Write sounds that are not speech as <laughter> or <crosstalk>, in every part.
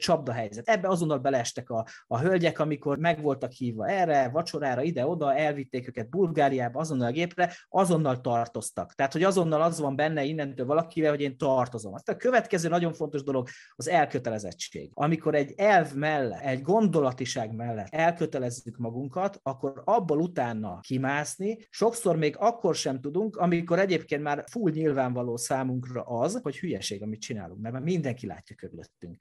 csapda helyzet. Ebbe azonnal beleestek a, a hölgyek, amikor meg voltak hívva erre, vacsorára, ide-oda, elvitték őket Bulgáriába, azonnal a gépre, azonnal tartoztak. Tehát, hogy azonnal az van benne innentől valakivel, hogy én tartozom. Aztán a következő nagyon fontos dolog az elkötelezettség. Amikor egy elv mellett, egy gondolatiság mellett elkötelezzük magunkat, akkor abból utána kimászni, sokszor még akkor sem tudunk, amikor egyébként már full nyilvánvaló számunkra az, hogy hülyeség, amit csinálunk, mert már mindenki látja körülöttünk.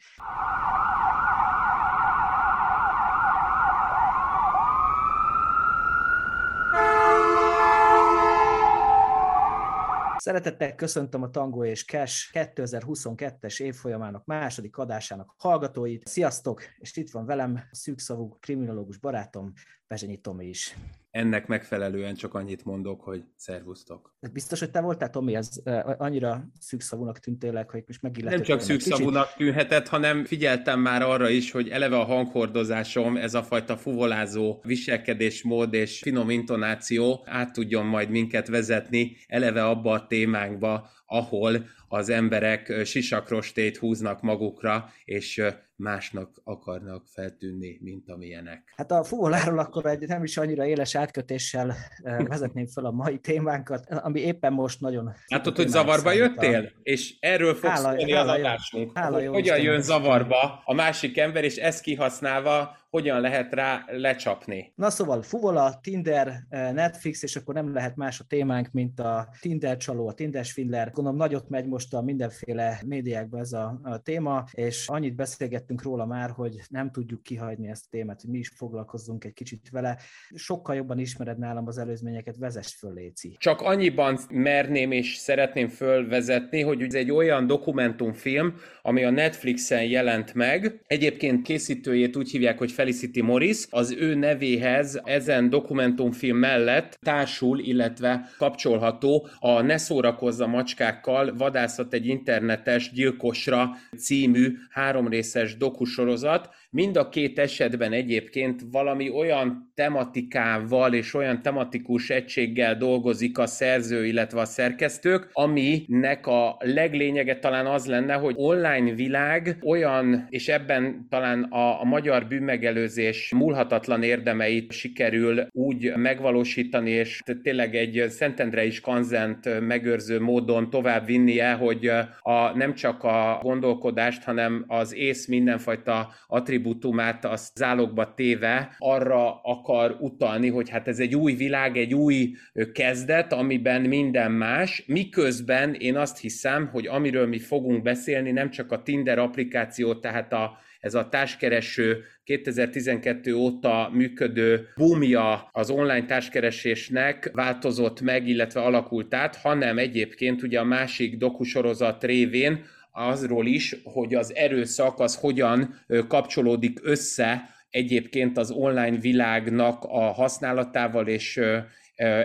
Szeretettel köszöntöm a Tango és Cash 2022-es évfolyamának második adásának hallgatóit. Sziasztok! És itt van velem a szűkszavú kriminológus barátom, Bezsenyi Tomi is. Ennek megfelelően csak annyit mondok, hogy szervusztok. Biztos, hogy te voltál, Tomi, ez annyira szűkszavúnak tűntél, hogy most megilletett. Nem csak szűkszavúnak tűnhetett, hanem figyeltem már arra is, hogy eleve a hanghordozásom, ez a fajta fuvolázó viselkedésmód és finom intonáció át tudjon majd minket vezetni eleve abba a témánkba, ahol az emberek sisakrostét húznak magukra, és másnak akarnak feltűnni, mint amilyenek. Hát a fuvoláról akkor egy nem is annyira éles átkötéssel <laughs> vezetném fel a mai témánkat, ami éppen most nagyon... Hát ott, hogy zavarba jöttél? A... És erről fogsz hála, szólni hála az adásunk. Hála hogy hogyan jön zavarba a másik ember, és ezt kihasználva hogyan lehet rá lecsapni. Na szóval Fuvola, Tinder, Netflix, és akkor nem lehet más a témánk, mint a Tinder csaló, a Tinder Swindler. Gondolom nagyot megy most a mindenféle médiákban ez a, a téma, és annyit beszélgettünk róla már, hogy nem tudjuk kihagyni ezt a témát, hogy mi is foglalkozzunk egy kicsit vele. Sokkal jobban ismered nálam az előzményeket, vezess föl, Léci. Csak annyiban merném és szeretném fölvezetni, hogy ez egy olyan dokumentumfilm, ami a Netflixen jelent meg. Egyébként készítőjét úgy hívják, hogy Felicity Morris. Az ő nevéhez ezen dokumentumfilm mellett társul, illetve kapcsolható a Ne szórakozza macskákkal vadászat egy internetes gyilkosra című háromrészes dokusorozat, Mind a két esetben egyébként valami olyan tematikával és olyan tematikus egységgel dolgozik a szerző, illetve a szerkesztők, aminek a leglényege talán az lenne, hogy online világ olyan, és ebben talán a, a magyar bűnmegelőzés múlhatatlan érdemeit sikerül úgy megvalósítani, és tényleg egy Szentendrei kanzent megőrző módon tovább vinnie, hogy a, nem csak a gondolkodást, hanem az ész mindenfajta attribúciót attribútumát az zálogba téve arra akar utalni, hogy hát ez egy új világ, egy új kezdet, amiben minden más, miközben én azt hiszem, hogy amiről mi fogunk beszélni, nem csak a Tinder applikáció, tehát a ez a társkereső 2012 óta működő boomja az online társkeresésnek változott meg, illetve alakult át, hanem egyébként ugye a másik dokusorozat révén azról is, hogy az erőszak az hogyan kapcsolódik össze egyébként az online világnak a használatával és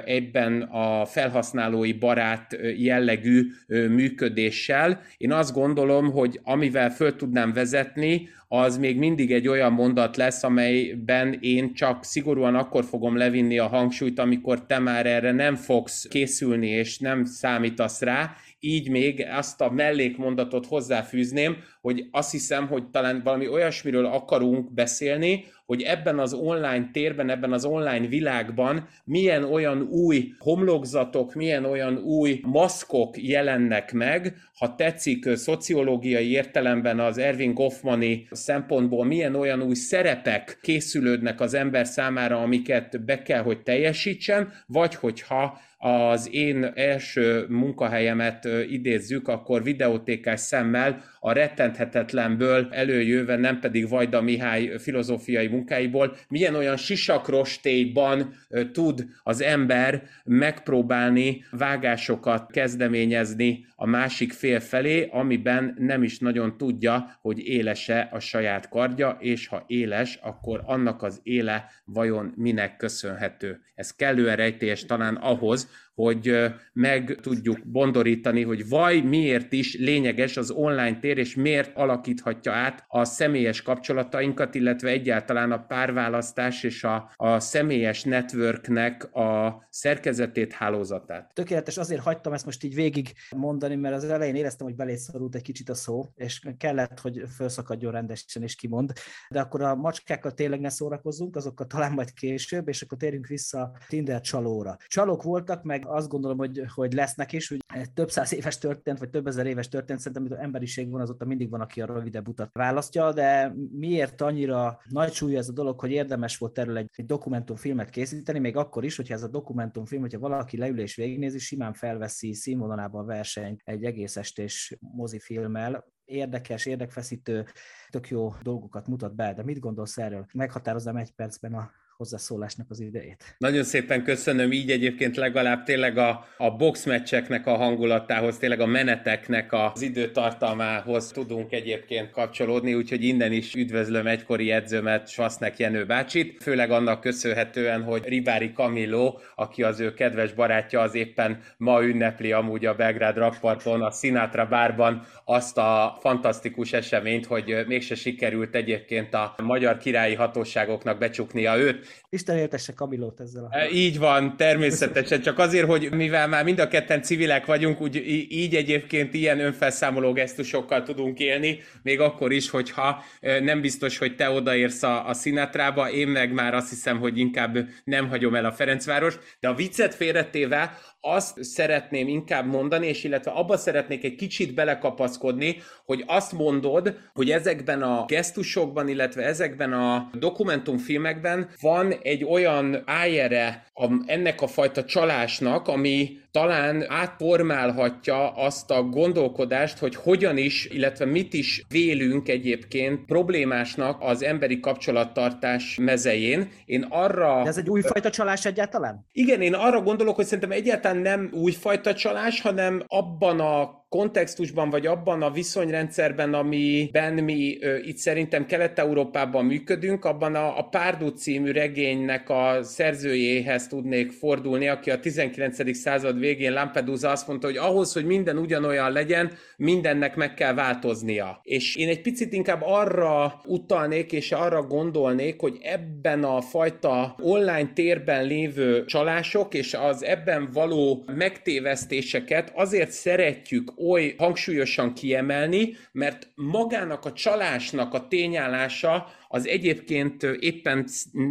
ebben a felhasználói barát jellegű működéssel. Én azt gondolom, hogy amivel föl tudnám vezetni, az még mindig egy olyan mondat lesz, amelyben én csak szigorúan akkor fogom levinni a hangsúlyt, amikor te már erre nem fogsz készülni, és nem számítasz rá, így még azt a mellékmondatot hozzáfűzném, hogy azt hiszem, hogy talán valami olyasmiről akarunk beszélni, hogy ebben az online térben, ebben az online világban milyen olyan új homlokzatok, milyen olyan új maszkok jelennek meg, ha tetszik szociológiai értelemben az Ervin Goffmani szempontból milyen olyan új szerepek készülődnek az ember számára, amiket be kell, hogy teljesítsen, vagy hogyha az én első munkahelyemet idézzük, akkor videótékás szemmel a rettenthetetlenből előjöve, nem pedig Vajda Mihály filozófiai munkáiból, milyen olyan sisakrostélyban tud az ember megpróbálni vágásokat kezdeményezni a másik fél felé, amiben nem is nagyon tudja, hogy élese a saját kardja, és ha éles, akkor annak az éle vajon minek köszönhető. Ez kellően rejtélyes talán ahhoz, hogy meg tudjuk bondorítani, hogy vaj miért is lényeges az online tér, és miért alakíthatja át a személyes kapcsolatainkat, illetve egyáltalán a párválasztás és a, a személyes networknek a szerkezetét, hálózatát. Tökéletes, azért hagytam ezt most így végig mondani, mert az elején éreztem, hogy belészorult egy kicsit a szó, és kellett, hogy felszakadjon rendesen és kimond. De akkor a macskákkal tényleg ne szórakozzunk, azokkal talán majd később, és akkor térjünk vissza Tinder csalóra. Csalók voltak, meg azt gondolom, hogy, hogy lesznek is, hogy több száz éves történt, vagy több ezer éves történt, szerintem, amit emberiség van, azóta mindig van, aki a rövidebb utat választja, de miért annyira nagy súly ez a dolog, hogy érdemes volt erről egy, egy dokumentumfilmet készíteni, még akkor is, hogyha ez a dokumentumfilm, hogyha valaki leül és végignézi, simán felveszi színvonalába a verseny egy egész estés mozifilmmel, érdekes, érdekfeszítő, tök jó dolgokat mutat be, de mit gondolsz erről? Meghatároznám egy percben a hozzászólásnak az idejét. Nagyon szépen köszönöm, így egyébként legalább tényleg a, a boxmeccseknek a hangulatához, tényleg a meneteknek az időtartalmához tudunk egyébként kapcsolódni, úgyhogy innen is üdvözlöm egykori edzőmet, Svasznek Jenő bácsit, főleg annak köszönhetően, hogy Ribári Camillo, aki az ő kedves barátja, az éppen ma ünnepli amúgy a Belgrád rakparton, a Sinatra bárban azt a fantasztikus eseményt, hogy mégse sikerült egyébként a magyar királyi hatóságoknak becsuknia őt, Isten értesse Kamilót ezzel. A... E, így van, természetesen, csak azért, hogy mivel már mind a ketten civilek vagyunk, úgy így egyébként ilyen önfelszámoló gesztusokkal tudunk élni, még akkor is, hogyha e, nem biztos, hogy te odaérsz a, a Sinatrába, én meg már azt hiszem, hogy inkább nem hagyom el a Ferencváros, de a viccet félretéve azt szeretném inkább mondani, és illetve abba szeretnék egy kicsit belekapaszkodni, hogy azt mondod, hogy ezekben a gesztusokban, illetve ezekben a dokumentumfilmekben van egy olyan ájere ennek a fajta csalásnak, ami talán átformálhatja azt a gondolkodást, hogy hogyan is, illetve mit is vélünk egyébként problémásnak az emberi kapcsolattartás mezején. Én arra... De ez egy újfajta csalás egyáltalán? Igen, én arra gondolok, hogy szerintem egyáltalán nem újfajta csalás, hanem abban a kontextusban, vagy abban a viszonyrendszerben, amiben mi ö, itt szerintem Kelet-Európában működünk, abban a, a Párdú című regénynek a szerzőjéhez tudnék fordulni, aki a 19. század végén Lampedusa azt mondta, hogy ahhoz, hogy minden ugyanolyan legyen, mindennek meg kell változnia. És én egy picit inkább arra utalnék, és arra gondolnék, hogy ebben a fajta online térben lévő csalások, és az ebben való megtévesztéseket azért szeretjük oly hangsúlyosan kiemelni, mert magának a csalásnak a tényállása az egyébként éppen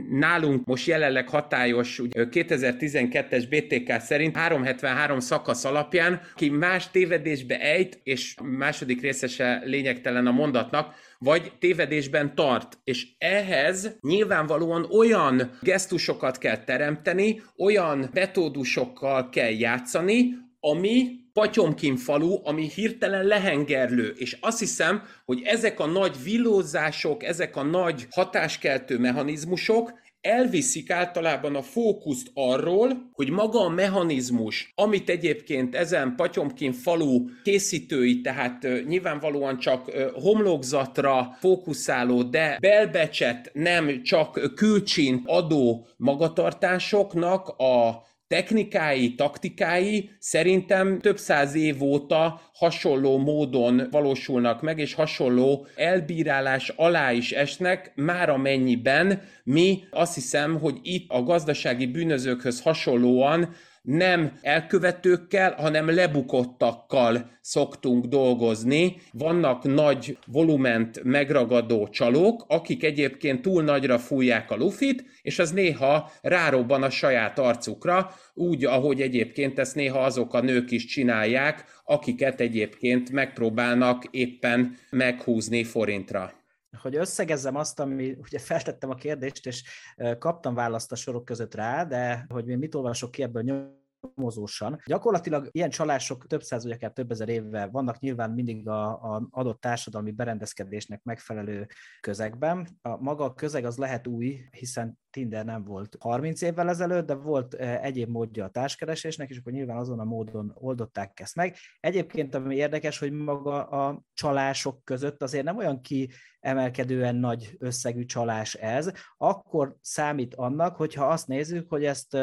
nálunk most jelenleg hatályos 2012-es BTK szerint 373 szakasz alapján, ki más tévedésbe ejt, és második részese lényegtelen a mondatnak, vagy tévedésben tart. És ehhez nyilvánvalóan olyan gesztusokat kell teremteni, olyan metódusokkal kell játszani, ami Patyomkin falu, ami hirtelen lehengerlő, és azt hiszem, hogy ezek a nagy villózások, ezek a nagy hatáskeltő mechanizmusok elviszik általában a fókuszt arról, hogy maga a mechanizmus, amit egyébként ezen Patyomkin falu készítői, tehát nyilvánvalóan csak homlokzatra fókuszáló, de belbecset nem csak külcsint adó magatartásoknak a technikái, taktikái szerintem több száz év óta hasonló módon valósulnak meg, és hasonló elbírálás alá is esnek, már amennyiben mi azt hiszem, hogy itt a gazdasági bűnözőkhöz hasonlóan nem elkövetőkkel, hanem lebukottakkal szoktunk dolgozni. Vannak nagy volument megragadó csalók, akik egyébként túl nagyra fújják a lufit, és az néha rárobban a saját arcukra, úgy, ahogy egyébként ezt néha azok a nők is csinálják, akiket egyébként megpróbálnak éppen meghúzni forintra hogy összegezzem azt, ami ugye feltettem a kérdést, és kaptam választ a sorok között rá, de hogy mi mit olvasok ki ebből nyomozósan. Gyakorlatilag ilyen csalások több száz, vagy akár több ezer évvel vannak nyilván mindig a, a adott társadalmi berendezkedésnek megfelelő közegben. A maga a közeg az lehet új, hiszen Tinder nem volt 30 évvel ezelőtt, de volt egyéb módja a társkeresésnek, és akkor nyilván azon a módon oldották ezt meg. Egyébként, ami érdekes, hogy maga a csalások között azért nem olyan ki emelkedően nagy összegű csalás ez, akkor számít annak, hogyha azt nézzük, hogy ezt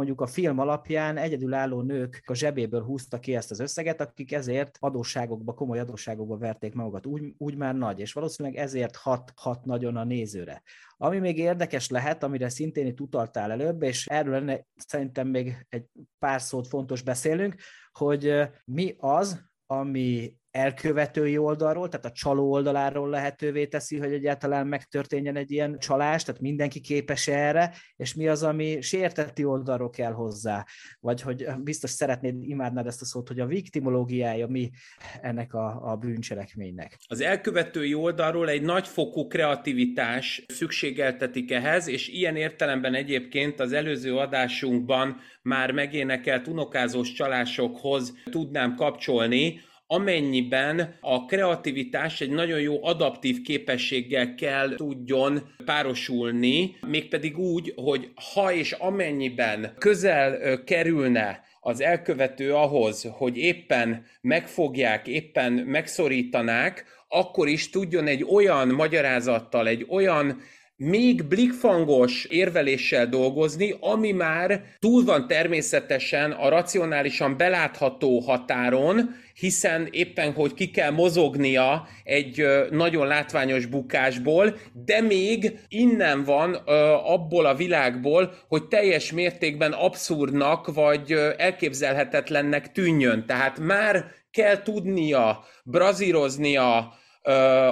mondjuk a film alapján egyedülálló nők a zsebéből húzta ki ezt az összeget, akik ezért adósságokba, komoly adósságokba verték magukat. Úgy, úgy már nagy, és valószínűleg ezért hat, hat nagyon a nézőre. Ami még érdekes lehet, amire szintén itt utaltál előbb, és erről lenne szerintem még egy pár szót fontos beszélünk, hogy mi az, ami elkövetői oldalról, tehát a csaló oldaláról lehetővé teszi, hogy egyáltalán megtörténjen egy ilyen csalás, tehát mindenki képes erre, és mi az, ami sérteti oldalról kell hozzá, vagy hogy biztos szeretnéd, imádnád ezt a szót, hogy a viktimológiája mi ennek a, a bűncselekménynek. Az elkövetői oldalról egy nagyfokú kreativitás szükségeltetik ehhez, és ilyen értelemben egyébként az előző adásunkban már megénekelt unokázós csalásokhoz tudnám kapcsolni, amennyiben a kreativitás egy nagyon jó adaptív képességgel kell tudjon párosulni, mégpedig úgy, hogy ha és amennyiben közel kerülne az elkövető ahhoz, hogy éppen megfogják, éppen megszorítanák, akkor is tudjon egy olyan magyarázattal, egy olyan még blikfangos érveléssel dolgozni, ami már túl van természetesen a racionálisan belátható határon, hiszen éppen, hogy ki kell mozognia egy nagyon látványos bukásból, de még innen van abból a világból, hogy teljes mértékben abszurdnak vagy elképzelhetetlennek tűnjön. Tehát már kell tudnia, brazíroznia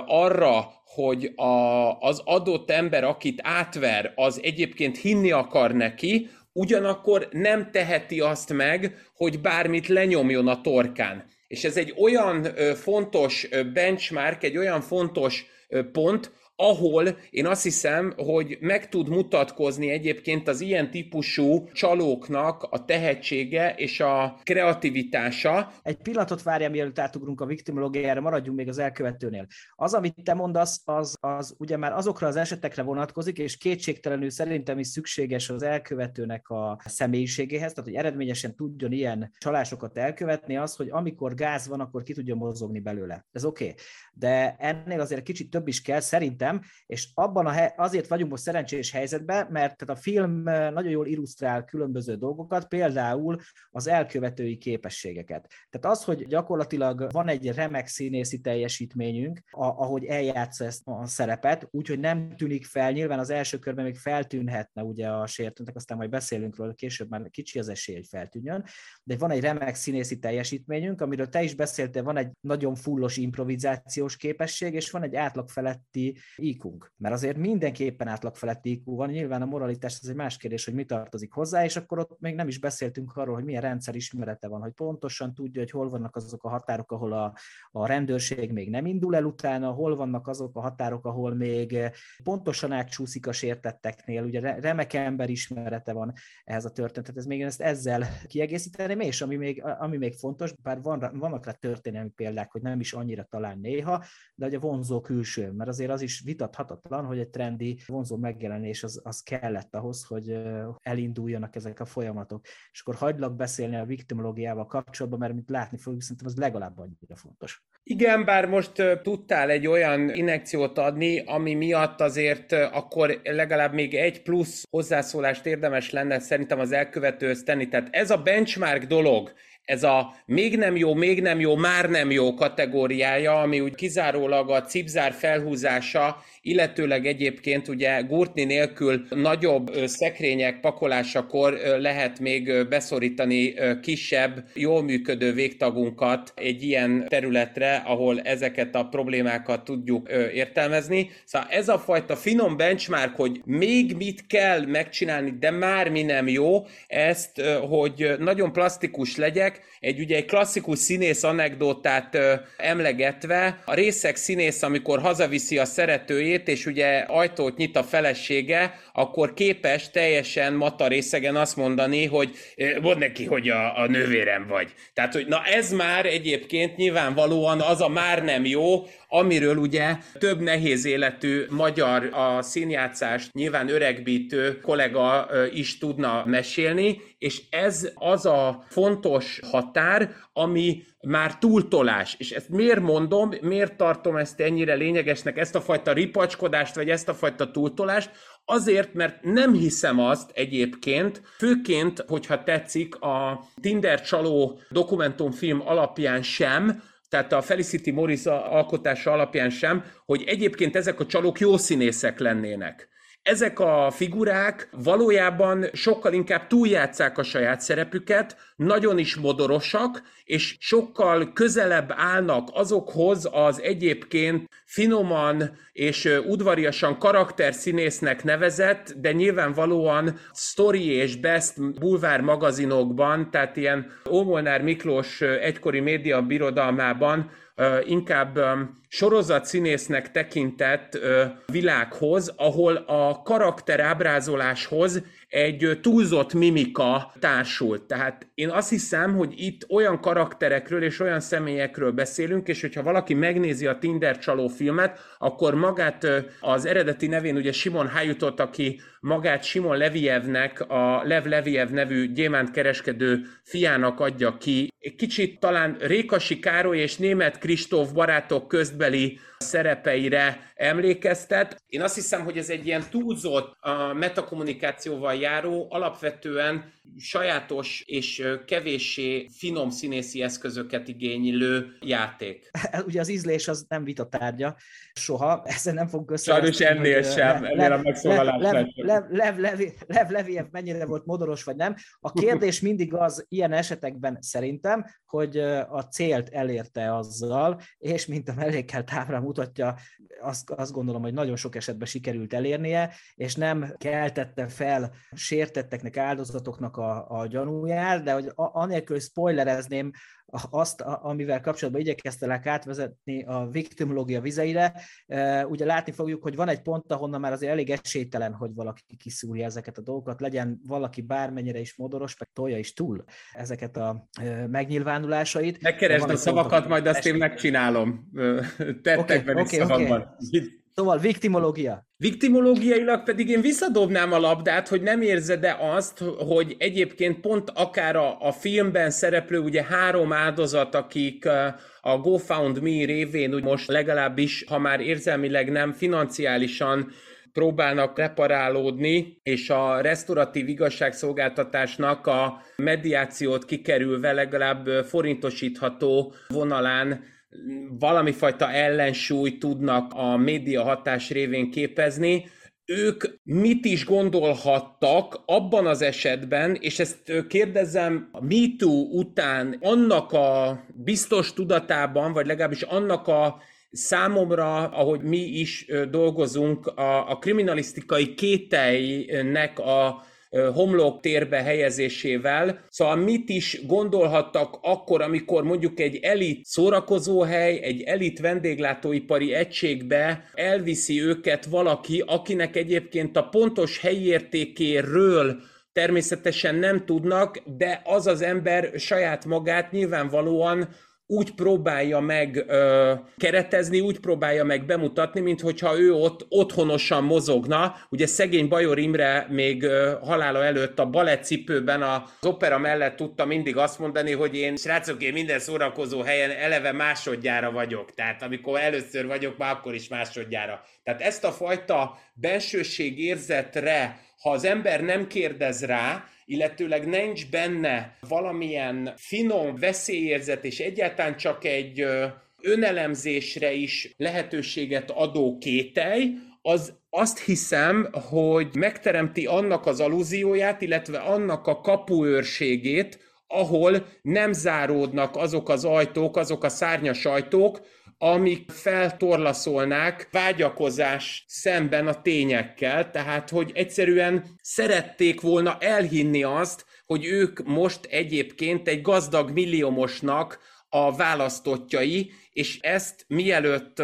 arra, hogy a, az adott ember, akit átver, az egyébként hinni akar neki, ugyanakkor nem teheti azt meg, hogy bármit lenyomjon a torkán. És ez egy olyan fontos benchmark, egy olyan fontos pont, ahol én azt hiszem, hogy meg tud mutatkozni egyébként az ilyen típusú csalóknak a tehetsége és a kreativitása. Egy pillanatot várjál, mielőtt átugrunk a viktimológiára, maradjunk még az elkövetőnél. Az, amit te mondasz, az, az ugye már azokra az esetekre vonatkozik, és kétségtelenül szerintem is szükséges az elkövetőnek a személyiségéhez, tehát hogy eredményesen tudjon ilyen csalásokat elkövetni, az, hogy amikor gáz van, akkor ki tudjon mozogni belőle. Ez oké. Okay. De ennél azért kicsit több is kell, szerintem szerintem, és abban a hely, azért vagyunk most szerencsés helyzetben, mert tehát a film nagyon jól illusztrál különböző dolgokat, például az elkövetői képességeket. Tehát az, hogy gyakorlatilag van egy remek színészi teljesítményünk, ahogy eljátsza ezt a szerepet, úgyhogy nem tűnik fel, nyilván az első körben még feltűnhetne ugye a sértőnek, aztán majd beszélünk róla, később már kicsi az esély, hogy feltűnjön, de van egy remek színészi teljesítményünk, amiről te is beszéltél, van egy nagyon fullos improvizációs képesség, és van egy átlag feletti iq Mert azért mindenképpen átlag feletti IQ van, nyilván a moralitás ez egy más kérdés, hogy mi tartozik hozzá, és akkor ott még nem is beszéltünk arról, hogy milyen rendszer ismerete van, hogy pontosan tudja, hogy hol vannak azok a határok, ahol a, a rendőrség még nem indul el utána, hol vannak azok a határok, ahol még pontosan átcsúszik a sértetteknél, ugye remek ember ismerete van ehhez a történetet, ez még ezt ezzel kiegészíteném, és ami még, ami még fontos, bár van, vannak rá történelmi példák, hogy nem is annyira talán néha, de hogy a vonzó külső, mert azért az is vitathatatlan, hogy egy trendi vonzó megjelenés az, az kellett ahhoz, hogy elinduljanak ezek a folyamatok. És akkor hagylak beszélni a viktimológiával kapcsolatban, mert mint látni fogjuk, szerintem az legalább annyira fontos. Igen, bár most tudtál egy olyan inekciót adni, ami miatt azért akkor legalább még egy plusz hozzászólást érdemes lenne szerintem az elkövetőhöz tenni. Tehát ez a benchmark dolog, ez a még nem jó, még nem jó, már nem jó kategóriája, ami úgy kizárólag a cipzár felhúzása, illetőleg egyébként ugye gurtni nélkül nagyobb szekrények pakolásakor lehet még beszorítani kisebb, jól működő végtagunkat egy ilyen területre, ahol ezeket a problémákat tudjuk értelmezni. Szóval ez a fajta finom benchmark, hogy még mit kell megcsinálni, de már mi nem jó, ezt, hogy nagyon plastikus legyek, egy ugye egy klasszikus színész anekdotát ö, emlegetve, a részek színész, amikor hazaviszi a szeretőjét, és ugye ajtót nyit a felesége, akkor képes teljesen mata részegen azt mondani, hogy mondd neki, hogy a, a nővérem vagy. Tehát, hogy na ez már egyébként nyilvánvalóan az a már nem jó, amiről ugye több nehéz életű magyar a színjátszást nyilván öregbítő kollega is tudna mesélni, és ez az a fontos határ, ami már túltolás. És ezt miért mondom, miért tartom ezt ennyire lényegesnek, ezt a fajta ripacskodást, vagy ezt a fajta túltolást? Azért, mert nem hiszem azt egyébként, főként, hogyha tetszik, a Tinder csaló dokumentumfilm alapján sem, tehát a Felicity Morris alkotása alapján sem, hogy egyébként ezek a csalók jó színészek lennének. Ezek a figurák valójában sokkal inkább túljátszák a saját szerepüket, nagyon is modorosak, és sokkal közelebb állnak azokhoz az egyébként finoman és udvariasan karakterszínésznek nevezett, de nyilvánvalóan story és best bulvár magazinokban, tehát ilyen Ómolnár Miklós egykori média birodalmában inkább sorozat színésznek tekintett világhoz, ahol a karakterábrázoláshoz egy túlzott mimika társult. Tehát én azt hiszem, hogy itt olyan karakterekről és olyan személyekről beszélünk, és hogyha valaki megnézi a Tinder csaló filmet, akkor magát az eredeti nevén ugye Simon Hajutot, aki magát Simon Levievnek, a Lev Leviev nevű gyémántkereskedő fiának adja ki. Egy kicsit talán Rékasi Károly és német Kristóf barátok közbeli szerepeire emlékeztet. Én azt hiszem, hogy ez egy ilyen túlzott a metakommunikációval járó, alapvetően sajátos és kevéssé finom színészi eszközöket igénylő játék. <laughs> Ugye az ízlés az nem vita tárgya, soha, <laughs> ezzel nem fogunk össze. Sajnos ennél sem, ennél a megszólalásnál Lev, Lev, Lev, Lev Leviev mennyire volt modoros vagy nem. A kérdés mindig az ilyen esetekben szerintem, hogy a célt elérte azzal, és mint a mellékkel tábra mutatja, azt, azt gondolom, hogy nagyon sok esetben sikerült elérnie, és nem keltette fel sértetteknek, áldozatoknak a, a gyanúját, de hogy anélkül spoilerezném azt, amivel kapcsolatban igyekeztelek átvezetni a viktimológia vizeire, ugye látni fogjuk, hogy van egy pont, ahonnan már azért elég esélytelen, hogy valaki kiszúrja ezeket a dolgokat, legyen valaki bármennyire is modoros, meg tolja is túl ezeket a megnyilvánulásait. Megkeresd a szavakat, majd azt én megcsinálom. Tettekben okay, okay, szavakban. Okay. Szóval viktimológia. Viktimológiailag pedig én visszadobnám a labdát, hogy nem érzed-e azt, hogy egyébként pont akár a, a filmben szereplő ugye három áldozat, akik a GoFundMe révén úgy most legalábbis, ha már érzelmileg nem, financiálisan próbálnak reparálódni, és a restauratív igazságszolgáltatásnak a mediációt kikerülve legalább forintosítható vonalán valami fajta ellensúlyt tudnak a média hatás révén képezni, ők mit is gondolhattak abban az esetben, és ezt kérdezem a MeToo után annak a biztos tudatában, vagy legalábbis annak a számomra, ahogy mi is dolgozunk, a, a kriminalisztikai kételjnek a homlok térbe helyezésével. Szóval mit is gondolhattak akkor, amikor mondjuk egy elit szórakozóhely, egy elit vendéglátóipari egységbe elviszi őket valaki, akinek egyébként a pontos helyértékéről természetesen nem tudnak, de az az ember saját magát nyilvánvalóan úgy próbálja meg ö, keretezni, úgy próbálja meg bemutatni, mint hogyha ő ott otthonosan mozogna. Ugye szegény Bajor Imre még ö, halála előtt a balettcipőben az opera mellett tudta mindig azt mondani, hogy én srácok, én minden szórakozó helyen eleve másodjára vagyok. Tehát amikor először vagyok, már akkor is másodjára. Tehát ezt a fajta bensőség érzetre, ha az ember nem kérdez rá, illetőleg nincs benne valamilyen finom veszélyérzet, és egyáltalán csak egy önelemzésre is lehetőséget adó kételj, az azt hiszem, hogy megteremti annak az alúzióját, illetve annak a kapuőrségét, ahol nem záródnak azok az ajtók, azok a szárnyas ajtók, amik feltorlaszolnák vágyakozás szemben a tényekkel, tehát hogy egyszerűen szerették volna elhinni azt, hogy ők most egyébként egy gazdag milliómosnak a választottjai, és ezt mielőtt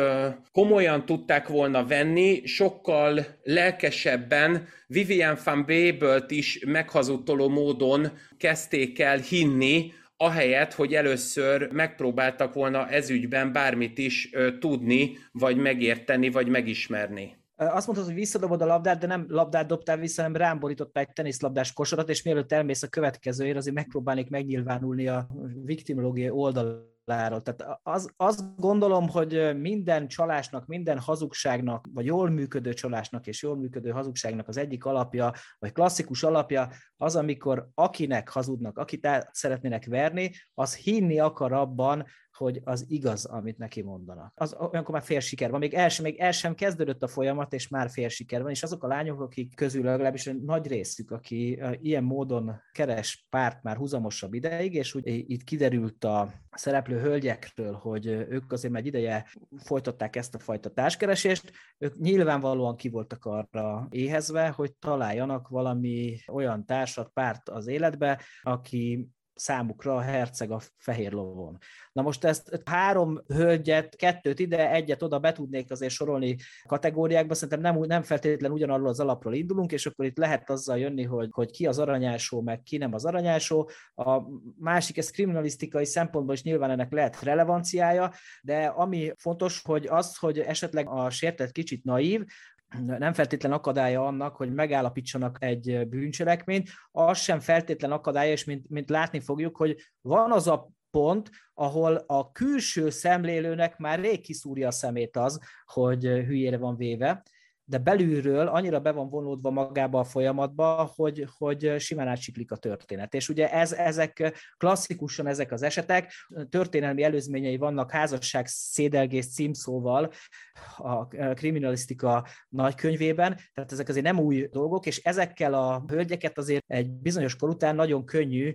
komolyan tudták volna venni, sokkal lelkesebben Vivian van Babelt is meghazudtoló módon kezdték el hinni ahelyett, hogy először megpróbáltak volna ezügyben bármit is tudni, vagy megérteni, vagy megismerni. Azt mondtad, hogy visszadobod a labdát, de nem labdát dobtál vissza, hanem rám borítottál egy teniszlabdás kosarat, és mielőtt elmész a következőért, azért megpróbálnék megnyilvánulni a viktimológiai oldal láról. Tehát az, azt gondolom, hogy minden csalásnak, minden hazugságnak, vagy jól működő csalásnak és jól működő hazugságnak az egyik alapja, vagy klasszikus alapja az, amikor akinek hazudnak, akit el szeretnének verni, az hinni akar abban, hogy az igaz, amit neki mondanak. Az olyankor már fél siker van, még el sem, még el sem kezdődött a folyamat, és már fél siker van, és azok a lányok, akik közül legalábbis nagy részük, aki ilyen módon keres párt már húzamosabb ideig, és úgy itt kiderült a szereplő hölgyekről, hogy ők azért már egy ideje folytatták ezt a fajta társkeresést, ők nyilvánvalóan ki voltak arra éhezve, hogy találjanak valami olyan társat, párt az életbe, aki számukra a herceg a fehér lovon. Na most ezt három hölgyet, kettőt ide, egyet oda be tudnék azért sorolni kategóriákba, szerintem nem, nem feltétlenül ugyanarról az alapról indulunk, és akkor itt lehet azzal jönni, hogy, hogy ki az aranyásó, meg ki nem az aranyásó. A másik, ez kriminalisztikai szempontból is nyilván ennek lehet relevanciája, de ami fontos, hogy az, hogy esetleg a sértett kicsit naív, nem feltétlen akadálya annak, hogy megállapítsanak egy bűncselekményt, az sem feltétlen akadálya, és mint, mint látni fogjuk, hogy van az a pont, ahol a külső szemlélőnek már rég kiszúrja a szemét az, hogy hülyére van véve, de belülről annyira be van vonódva magába a folyamatba, hogy, hogy simán átsiklik a történet. És ugye ez, ezek klasszikusan ezek az esetek, történelmi előzményei vannak házasság szédelgész címszóval a kriminalisztika nagykönyvében, tehát ezek azért nem új dolgok, és ezekkel a hölgyeket azért egy bizonyos kor után nagyon könnyű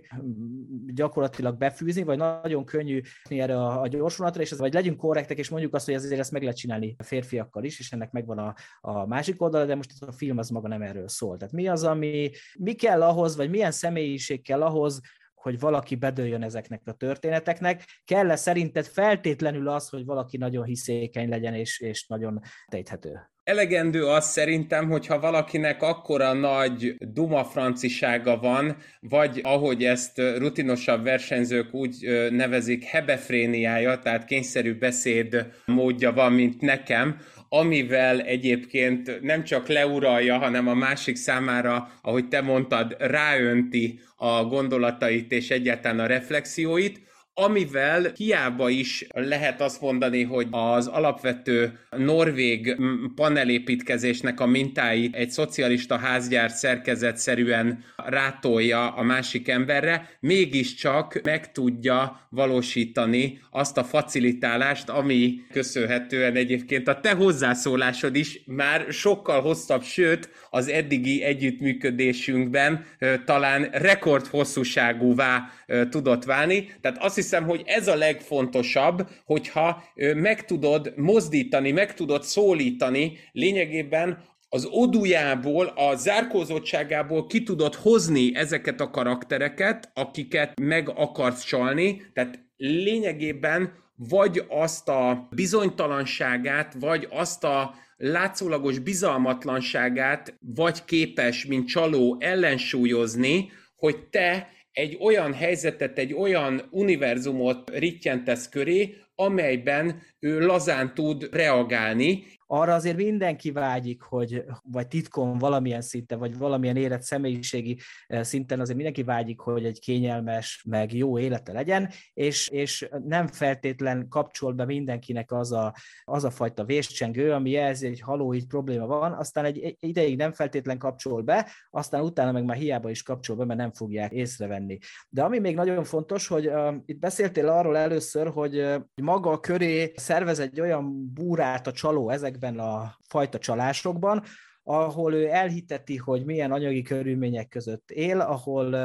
gyakorlatilag befűzni, vagy nagyon könnyű erre a, a gyorsulatra, és ez, vagy legyünk korrektek, és mondjuk azt, hogy ezért ezt meg lehet csinálni férfiakkal is, és ennek megvan a, a másik oldala, de most a film az maga nem erről szól. Tehát mi az, ami, mi kell ahhoz, vagy milyen személyiség kell ahhoz, hogy valaki bedőljön ezeknek a történeteknek. Kell-e szerinted feltétlenül az, hogy valaki nagyon hiszékeny legyen és, és nagyon tejthető? Elegendő az szerintem, hogyha valakinek akkora nagy duma francisága van, vagy ahogy ezt rutinosabb versenyzők úgy nevezik, hebefréniája, tehát kényszerű beszéd módja van, mint nekem, amivel egyébként nem csak leuralja, hanem a másik számára, ahogy te mondtad, ráönti a gondolatait és egyáltalán a reflexióit, amivel hiába is lehet azt mondani, hogy az alapvető norvég panelépítkezésnek a mintáit egy szocialista házgyár szerkezetszerűen rátolja a másik emberre, mégiscsak meg tudja valósítani azt a facilitálást, ami köszönhetően egyébként a te hozzászólásod is már sokkal hosszabb, sőt az eddigi együttműködésünkben talán rekordhosszúságúvá tudott válni. Tehát azt hiszem, hogy ez a legfontosabb, hogyha meg tudod mozdítani, meg tudod szólítani lényegében az odujából, a zárkózottságából ki tudod hozni ezeket a karaktereket, akiket meg akarsz csalni, tehát lényegében vagy azt a bizonytalanságát, vagy azt a látszólagos bizalmatlanságát vagy képes, mint csaló ellensúlyozni, hogy te egy olyan helyzetet, egy olyan univerzumot rittyentesz köré, amelyben ő lazán tud reagálni, arra azért mindenki vágyik, hogy vagy titkon valamilyen szinten, vagy valamilyen élet személyiségi eh, szinten azért mindenki vágyik, hogy egy kényelmes, meg jó élete legyen, és, és nem feltétlen kapcsol be mindenkinek az a, az a fajta véscsengő, ami jelzi, hogy haló, így probléma van, aztán egy ideig nem feltétlen kapcsol be, aztán utána meg már hiába is kapcsol be, mert nem fogják észrevenni. De ami még nagyon fontos, hogy uh, itt beszéltél arról először, hogy uh, maga köré szervez egy olyan búrát a csaló ezek ezekben a fajta csalásokban, ahol ő elhiteti, hogy milyen anyagi körülmények között él, ahol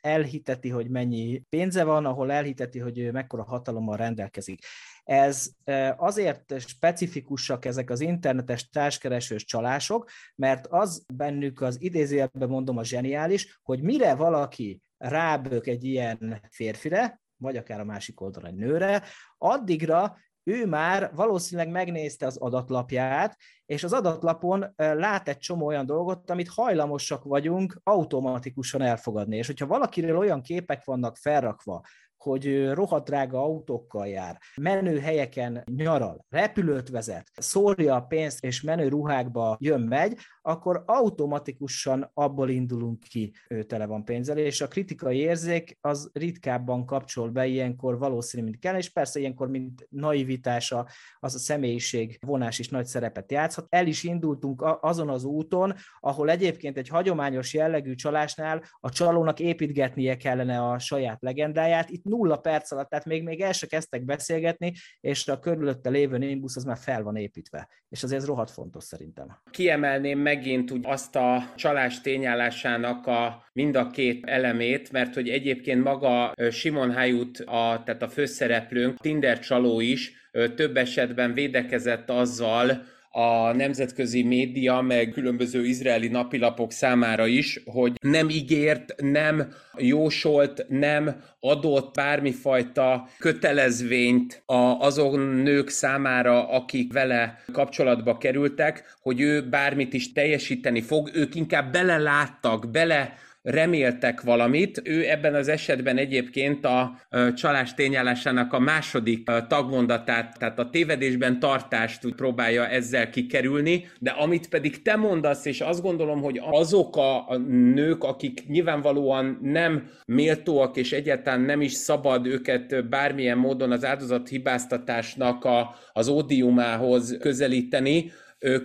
elhiteti, hogy mennyi pénze van, ahol elhiteti, hogy ő mekkora hatalommal rendelkezik. Ez azért specifikusak ezek az internetes társkeresős csalások, mert az bennük az idézőjelben mondom a zseniális, hogy mire valaki rábök egy ilyen férfire, vagy akár a másik oldalon egy nőre, addigra ő már valószínűleg megnézte az adatlapját, és az adatlapon lát egy csomó olyan dolgot, amit hajlamosak vagyunk automatikusan elfogadni. És hogyha valakiről olyan képek vannak felrakva, hogy rohadt drága autókkal jár, menő helyeken nyaral, repülőt vezet, szórja a pénzt és menő ruhákba jön-megy, akkor automatikusan abból indulunk ki, ő tele van pénzzel, és a kritikai érzék az ritkábban kapcsol be ilyenkor valószínű, mint kell, és persze ilyenkor, mint naivitása, az a személyiség vonás is nagy szerepet játszhat. El is indultunk azon az úton, ahol egyébként egy hagyományos jellegű csalásnál a csalónak építgetnie kellene a saját legendáját. Itt nulla perc alatt, tehát még, még el se kezdtek beszélgetni, és a körülötte lévő Nimbus az már fel van építve. És azért ez rohadt fontos szerintem. Kiemelném megint úgy azt a csalás tényállásának a mind a két elemét, mert hogy egyébként maga Simon Hayut, a, tehát a főszereplőnk, Tinder csaló is több esetben védekezett azzal, a nemzetközi média, meg különböző izraeli napilapok számára is, hogy nem ígért, nem jósolt, nem adott bármifajta kötelezvényt azon nők számára, akik vele kapcsolatba kerültek, hogy ő bármit is teljesíteni fog, ők inkább beleláttak, bele reméltek valamit. Ő ebben az esetben egyébként a csalás tényállásának a második tagmondatát, tehát a tévedésben tartást próbálja ezzel kikerülni, de amit pedig te mondasz, és azt gondolom, hogy azok a nők, akik nyilvánvalóan nem méltóak, és egyáltalán nem is szabad őket bármilyen módon az áldozat hibáztatásnak a, az ódiumához közelíteni,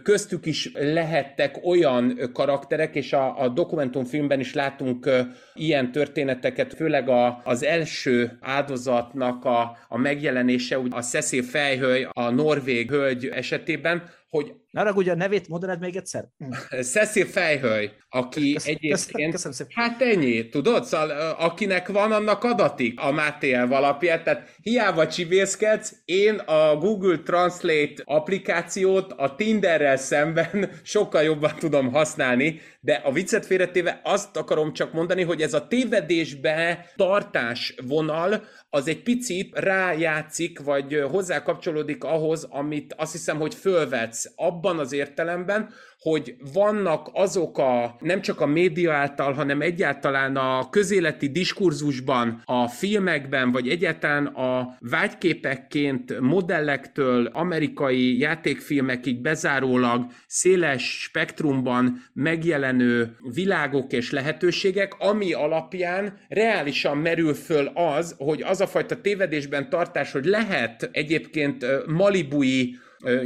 köztük is lehettek olyan karakterek, és a, a dokumentumfilmben is látunk ilyen történeteket, főleg a, az első áldozatnak a, a megjelenése, a Cecil Fejhöly, a norvég hölgy esetében, hogy ne ugye a nevét mondanád még egyszer? Cecil Fejhöly, aki köszön, egyébként... Köszönöm szépen. Hát ennyi, tudod? Szóval, akinek van, annak adatik a Máté alapját, tehát hiába csibészkedsz, én a Google Translate applikációt a Tinderrel szemben <laughs> sokkal jobban tudom használni, de a viccet félretéve azt akarom csak mondani, hogy ez a tévedésbe tartás vonal, az egy picit rájátszik, vagy hozzá kapcsolódik ahhoz, amit azt hiszem, hogy fölvetsz abban az értelemben, hogy vannak azok a, nem csak a média által, hanem egyáltalán a közéleti diskurzusban, a filmekben, vagy egyáltalán a vágyképekként modellektől amerikai játékfilmekig bezárólag széles spektrumban megjelenő világok és lehetőségek, ami alapján reálisan merül föl az, hogy az a fajta tévedésben tartás, hogy lehet egyébként malibui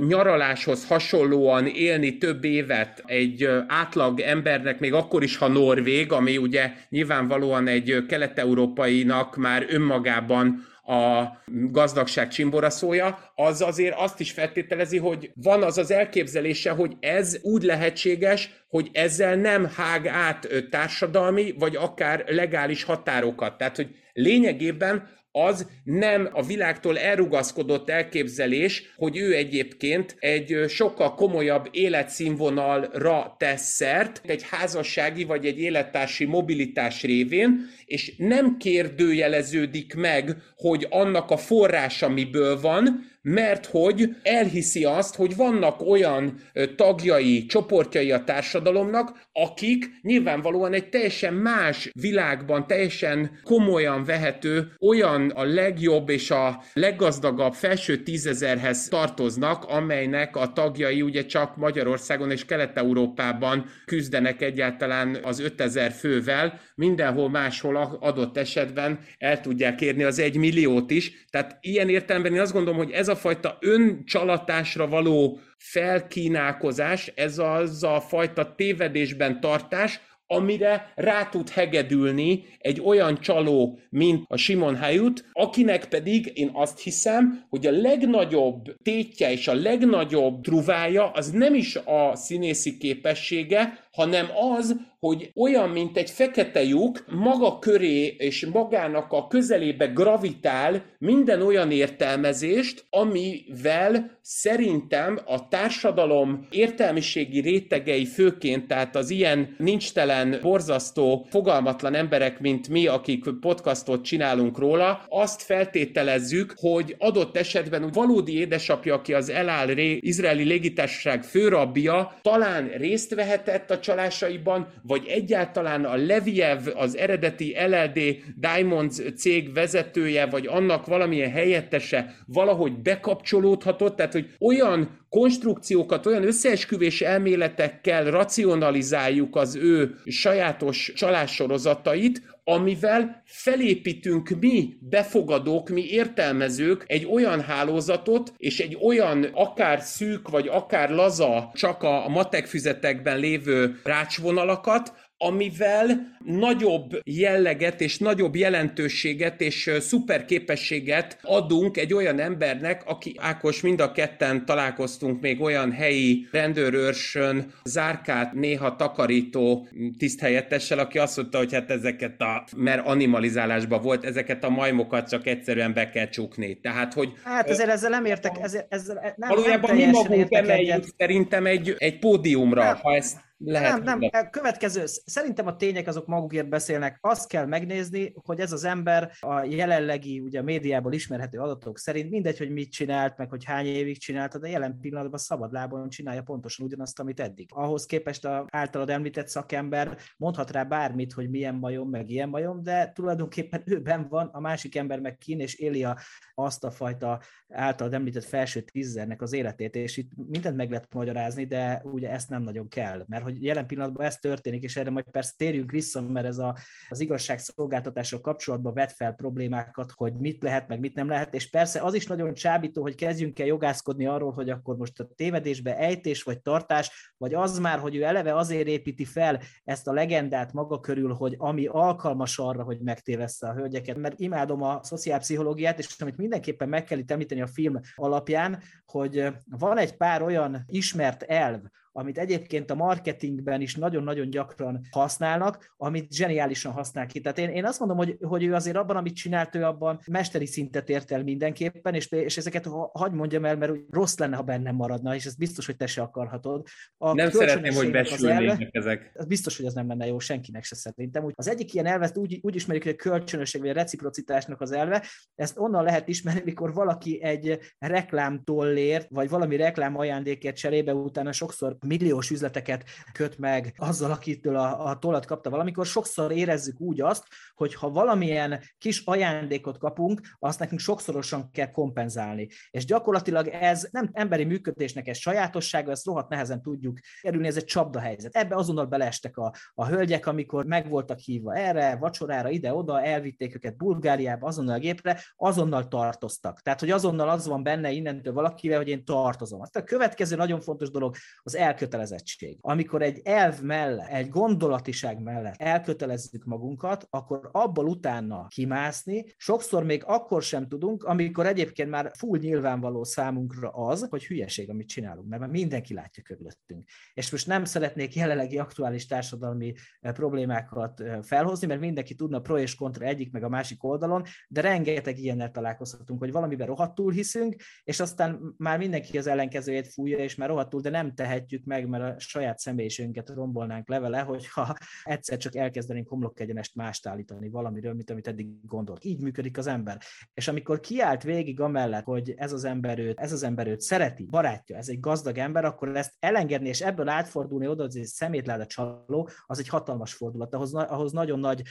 nyaraláshoz hasonlóan élni több évet egy átlag embernek, még akkor is, ha Norvég, ami ugye nyilvánvalóan egy kelet-európainak már önmagában a gazdagság csimboraszója, az azért azt is feltételezi, hogy van az az elképzelése, hogy ez úgy lehetséges, hogy ezzel nem hág át társadalmi, vagy akár legális határokat. Tehát, hogy lényegében az nem a világtól elrugaszkodott elképzelés, hogy ő egyébként egy sokkal komolyabb életszínvonalra tesz szert, egy házassági vagy egy élettársi mobilitás révén, és nem kérdőjeleződik meg, hogy annak a forrása miből van, mert hogy elhiszi azt, hogy vannak olyan tagjai, csoportjai a társadalomnak, akik nyilvánvalóan egy teljesen más világban, teljesen komolyan vehető, olyan a legjobb és a leggazdagabb felső tízezerhez tartoznak, amelynek a tagjai ugye csak Magyarországon és Kelet-Európában küzdenek egyáltalán az 5000 fővel, mindenhol máshol adott esetben el tudják érni az egy milliót is. Tehát ilyen értelemben én azt gondolom, hogy ez a fajta öncsalatásra való felkínálkozás, ez az a fajta tévedésben tartás, amire rá tud hegedülni egy olyan csaló, mint a Simon Hayut, akinek pedig én azt hiszem, hogy a legnagyobb tétje és a legnagyobb truvája az nem is a színészi képessége, hanem az, hogy olyan, mint egy fekete lyuk, maga köré és magának a közelébe gravitál minden olyan értelmezést, amivel szerintem a társadalom értelmiségi rétegei főként, tehát az ilyen nincstelen, borzasztó, fogalmatlan emberek, mint mi, akik podcastot csinálunk róla, azt feltételezzük, hogy adott esetben úgy valódi édesapja, aki az eláll izraeli légitársaság főrabbia, talán részt vehetett a csalásaiban, vagy egyáltalán a Leviev, az eredeti LLD Diamonds cég vezetője, vagy annak valamilyen helyettese valahogy bekapcsolódhatott, tehát hogy olyan konstrukciókat, olyan összeesküvés elméletekkel racionalizáljuk az ő sajátos csalássorozatait, amivel felépítünk mi befogadók, mi értelmezők egy olyan hálózatot, és egy olyan akár szűk, vagy akár laza, csak a matek füzetekben lévő rácsvonalakat, amivel nagyobb jelleget és nagyobb jelentőséget és szuper képességet adunk egy olyan embernek, aki Ákos mind a ketten találkoztunk még olyan helyi rendőrőrsön, zárkát néha takarító tiszthelyettessel, aki azt mondta, hogy hát ezeket a, mert animalizálásban volt, ezeket a majmokat csak egyszerűen be kell csukni. Tehát, hogy... Hát ezzel, ezzel nem értek, ezzel, ezzel nem, valójában nem mi magunk emeljük szerintem egy, egy pódiumra, nem. ha ezt lehet. Nem, nem, következő, szerintem a tények azok magukért beszélnek. Azt kell megnézni, hogy ez az ember a jelenlegi, ugye a médiából ismerhető adatok szerint mindegy, hogy mit csinált, meg hogy hány évig csinálta, de jelen pillanatban szabad lábon csinálja pontosan ugyanazt, amit eddig. Ahhoz képest a általad említett szakember mondhat rá bármit, hogy milyen bajom, meg ilyen bajom, de tulajdonképpen <laughs> őben van, a másik ember meg kín, és éli a, azt a fajta általad említett felső tízernek az életét, és itt mindent meg lehet magyarázni, de ugye ezt nem nagyon kell, mert hogy jelen pillanatban ez történik, és erre majd persze térjünk vissza, mert ez a, az igazságszolgáltatással kapcsolatban vet fel problémákat, hogy mit lehet, meg mit nem lehet, és persze az is nagyon csábító, hogy kezdjünk el jogászkodni arról, hogy akkor most a tévedésbe ejtés vagy tartás, vagy az már, hogy ő eleve azért építi fel ezt a legendát maga körül, hogy ami alkalmas arra, hogy megtévessze a hölgyeket, mert imádom a szociálpszichológiát, és amit mindenképpen meg kell itt említeni a film alapján, hogy van egy pár olyan ismert elv, amit egyébként a marketingben is nagyon-nagyon gyakran használnak, amit zseniálisan használ ki. Tehát én, én azt mondom, hogy, hogy ő azért abban, amit csinált, ő abban mesteri szintet ért el mindenképpen, és, és ezeket ha, hagyd mondjam el, mert rossz lenne, ha bennem maradna, és ez biztos, hogy te se akarhatod. A nem szeretném, hogy besülnének ezek. Az biztos, hogy az nem lenne jó senkinek se szerintem. Úgy, az egyik ilyen elvet úgy, úgy ismerik, hogy a kölcsönösség vagy a reciprocitásnak az elve, ezt onnan lehet ismerni, mikor valaki egy reklámtól lért, vagy valami reklám ajándékért cserébe utána sokszor milliós üzleteket köt meg azzal, akitől a, a tollat kapta valamikor. Sokszor érezzük úgy azt, hogy ha valamilyen kis ajándékot kapunk, azt nekünk sokszorosan kell kompenzálni. És gyakorlatilag ez nem emberi működésnek ez sajátossága, ezt rohadt nehezen tudjuk kerülni, ez egy csapda helyzet. Ebbe azonnal beleestek a, a hölgyek, amikor meg voltak hívva erre, vacsorára, ide-oda, elvitték őket Bulgáriába, azonnal a gépre, azonnal tartoztak. Tehát, hogy azonnal az van benne innentől valakivel, hogy én tartozom. Aztán a következő nagyon fontos dolog az elkötelezettség. Amikor egy elv mellett, egy gondolatiság mellett elkötelezzük magunkat, akkor abból utána kimászni, sokszor még akkor sem tudunk, amikor egyébként már full nyilvánvaló számunkra az, hogy hülyeség, amit csinálunk, mert már mindenki látja körülöttünk. És most nem szeretnék jelenlegi aktuális társadalmi eh, problémákat eh, felhozni, mert mindenki tudna pro és kontra egyik meg a másik oldalon, de rengeteg ilyennel találkozhatunk, hogy valamiben rohadtul hiszünk, és aztán már mindenki az ellenkezőjét fújja, és már rohadtul, de nem tehetjük meg, mert a saját személyiségünket rombolnánk levele, hogyha egyszer csak elkezdenénk homlokegyenest mást állítani valamiről, mint amit eddig gondolt. Így működik az ember. És amikor kiállt végig amellett, hogy ez az ember őt, ez az ember őt szereti, barátja, ez egy gazdag ember, akkor ezt elengedni és ebből átfordulni oda, hogy szemétláda csaló, az egy hatalmas fordulat. Ahhoz, ahhoz nagyon nagy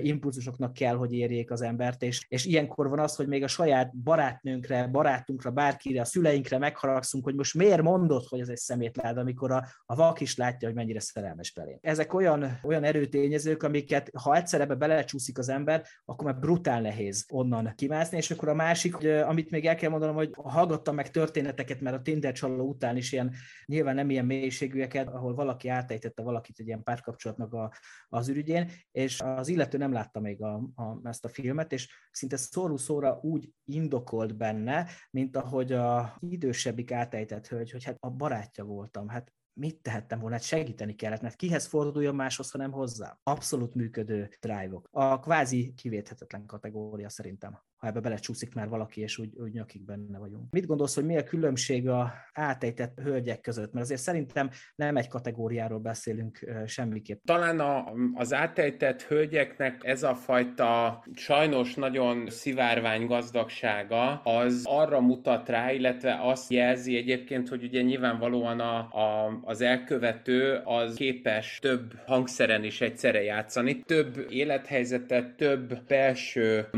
impulzusoknak kell, hogy érjék az embert, és, és ilyenkor van az, hogy még a saját barátnőnkre, barátunkra, bárkire, a szüleinkre megharagszunk, hogy most miért mondod, hogy ez egy szemétláda, amikor a, a vak is látja, hogy mennyire szerelmes belé. Ezek olyan, olyan erőtényezők, amiket ha egyszer ebbe belecsúszik az ember, akkor már brutál nehéz onnan kimászni, és akkor a másik, hogy, amit még el kell mondanom, hogy hallgattam meg történeteket, mert a Tinder csaló után is ilyen, nyilván nem ilyen mélységűeket, ahol valaki átejtette valakit egy ilyen párkapcsolatnak a, az ürügyén, és az illető nem látta még a, a, ezt a filmet, és szinte szóró szóra úgy indokolt benne, mint ahogy a idősebbik átejtett hölgy, hogy hát a barátja voltam, hát mit tehettem volna, hát segíteni kellett, mert kihez forduljon máshoz, hanem hozzá. Abszolút működő drive-ok. A kvázi kivéthetetlen kategória szerintem ha ebbe belecsúszik már valaki, és úgy, úgy nyakig benne vagyunk. Mit gondolsz, hogy mi a különbség a átejtett hölgyek között? Mert azért szerintem nem egy kategóriáról beszélünk semmiképp. Talán a, az átejtett hölgyeknek ez a fajta sajnos nagyon szivárvány gazdagsága az arra mutat rá, illetve azt jelzi egyébként, hogy ugye nyilvánvalóan a, a, az elkövető az képes több hangszeren is egyszerre játszani, több élethelyzetet, több belső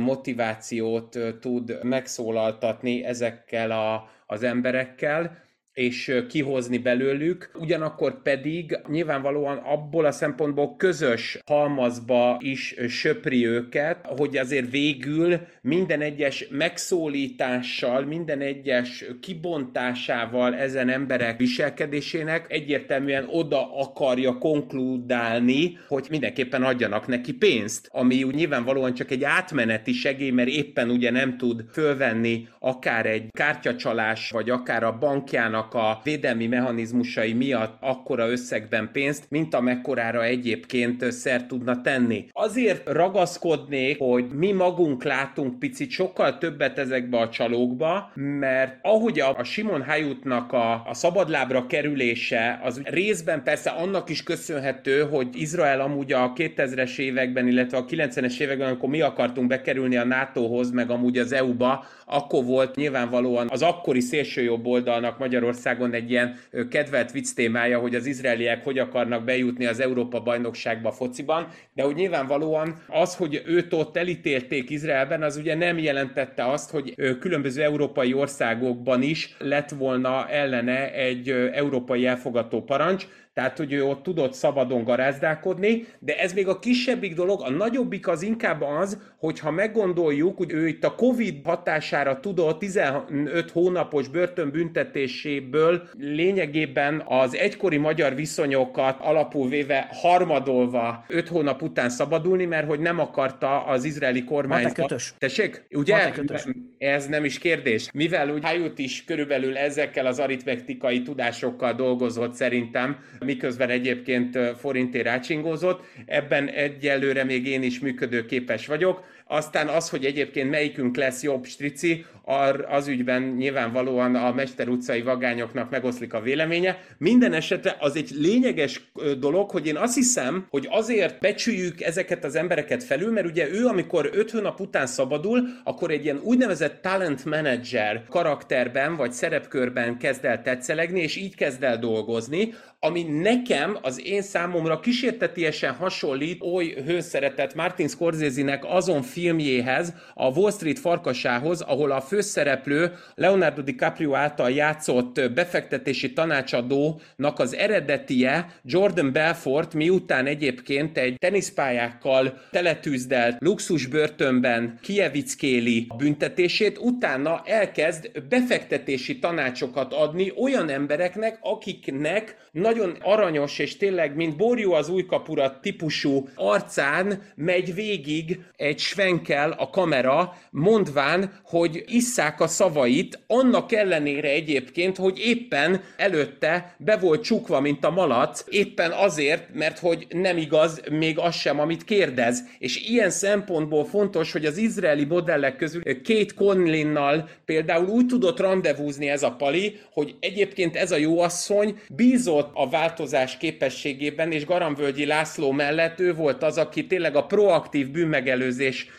motivációt tud megszólaltatni ezekkel a, az emberekkel, és kihozni belőlük, ugyanakkor pedig nyilvánvalóan abból a szempontból közös halmazba is söpri őket, hogy azért végül minden egyes megszólítással, minden egyes kibontásával ezen emberek viselkedésének egyértelműen oda akarja konkludálni, hogy mindenképpen adjanak neki pénzt, ami úgy nyilvánvalóan csak egy átmeneti segély, mert éppen ugye nem tud fölvenni akár egy kártyacsalás, vagy akár a bankjának a védelmi mechanizmusai miatt akkora összegben pénzt, mint amekkorára egyébként szer tudna tenni. Azért ragaszkodnék, hogy mi magunk látunk picit sokkal többet ezekbe a csalókba, mert ahogy a, Simon Hayutnak a, a szabadlábra kerülése, az részben persze annak is köszönhető, hogy Izrael amúgy a 2000-es években, illetve a 90-es években, amikor mi akartunk bekerülni a NATO-hoz, meg amúgy az EU-ba, akkor volt nyilvánvalóan az akkori szélsőjobb oldalnak Magyarországon egy ilyen kedvelt vicc témája, hogy az izraeliek hogy akarnak bejutni az Európa bajnokságba fociban, de hogy nyilvánvalóan az, hogy őt ott elítélték Izraelben, az ugye nem jelentette azt, hogy különböző európai országokban is lett volna ellene egy európai elfogató parancs, tehát hogy ő ott tudott szabadon garázdálkodni, de ez még a kisebbik dolog, a nagyobbik az inkább az, hogyha meggondoljuk, hogy ő itt a Covid hatására tudott 15 hónapos börtönbüntetéséből lényegében az egykori magyar viszonyokat alapul véve harmadolva 5 hónap után szabadulni, mert hogy nem akarta az izraeli kormány. Tessék? Ugye? Ez nem is kérdés. Mivel úgy Hayut is körülbelül ezekkel az aritmetikai tudásokkal dolgozott szerintem, miközben egyébként forinté rácsingózott. Ebben egyelőre még én is működőképes vagyok. Aztán az, hogy egyébként melyikünk lesz jobb strici, az ügyben nyilvánvalóan a Mester utcai vagányoknak megoszlik a véleménye. Minden esetre az egy lényeges dolog, hogy én azt hiszem, hogy azért becsüljük ezeket az embereket felül, mert ugye ő, amikor öt hónap után szabadul, akkor egy ilyen úgynevezett talent manager karakterben vagy szerepkörben kezd el tetszelegni, és így kezd el dolgozni, ami nekem, az én számomra kísértetiesen hasonlít oly hőszeretett Martin Scorsese-nek azon filmjéhez, a Wall Street farkasához, ahol a főszereplő Leonardo DiCaprio által játszott befektetési tanácsadónak az eredetie Jordan Belfort, miután egyébként egy teniszpályákkal teletűzdelt luxusbörtönben kievickéli büntetését, utána elkezd befektetési tanácsokat adni olyan embereknek, akiknek nagyon aranyos és tényleg, mint borjú az új kapura típusú arcán megy végig egy svenkel a kamera, mondván, hogy isszák a szavait, annak ellenére egyébként, hogy éppen előtte be volt csukva, mint a malac, éppen azért, mert hogy nem igaz még az sem, amit kérdez. És ilyen szempontból fontos, hogy az izraeli modellek közül két Conlinnal például úgy tudott rendezvúzni ez a pali, hogy egyébként ez a jó asszony bízott a változás képességében, és Garamvölgyi László mellett ő volt az, aki tényleg a proaktív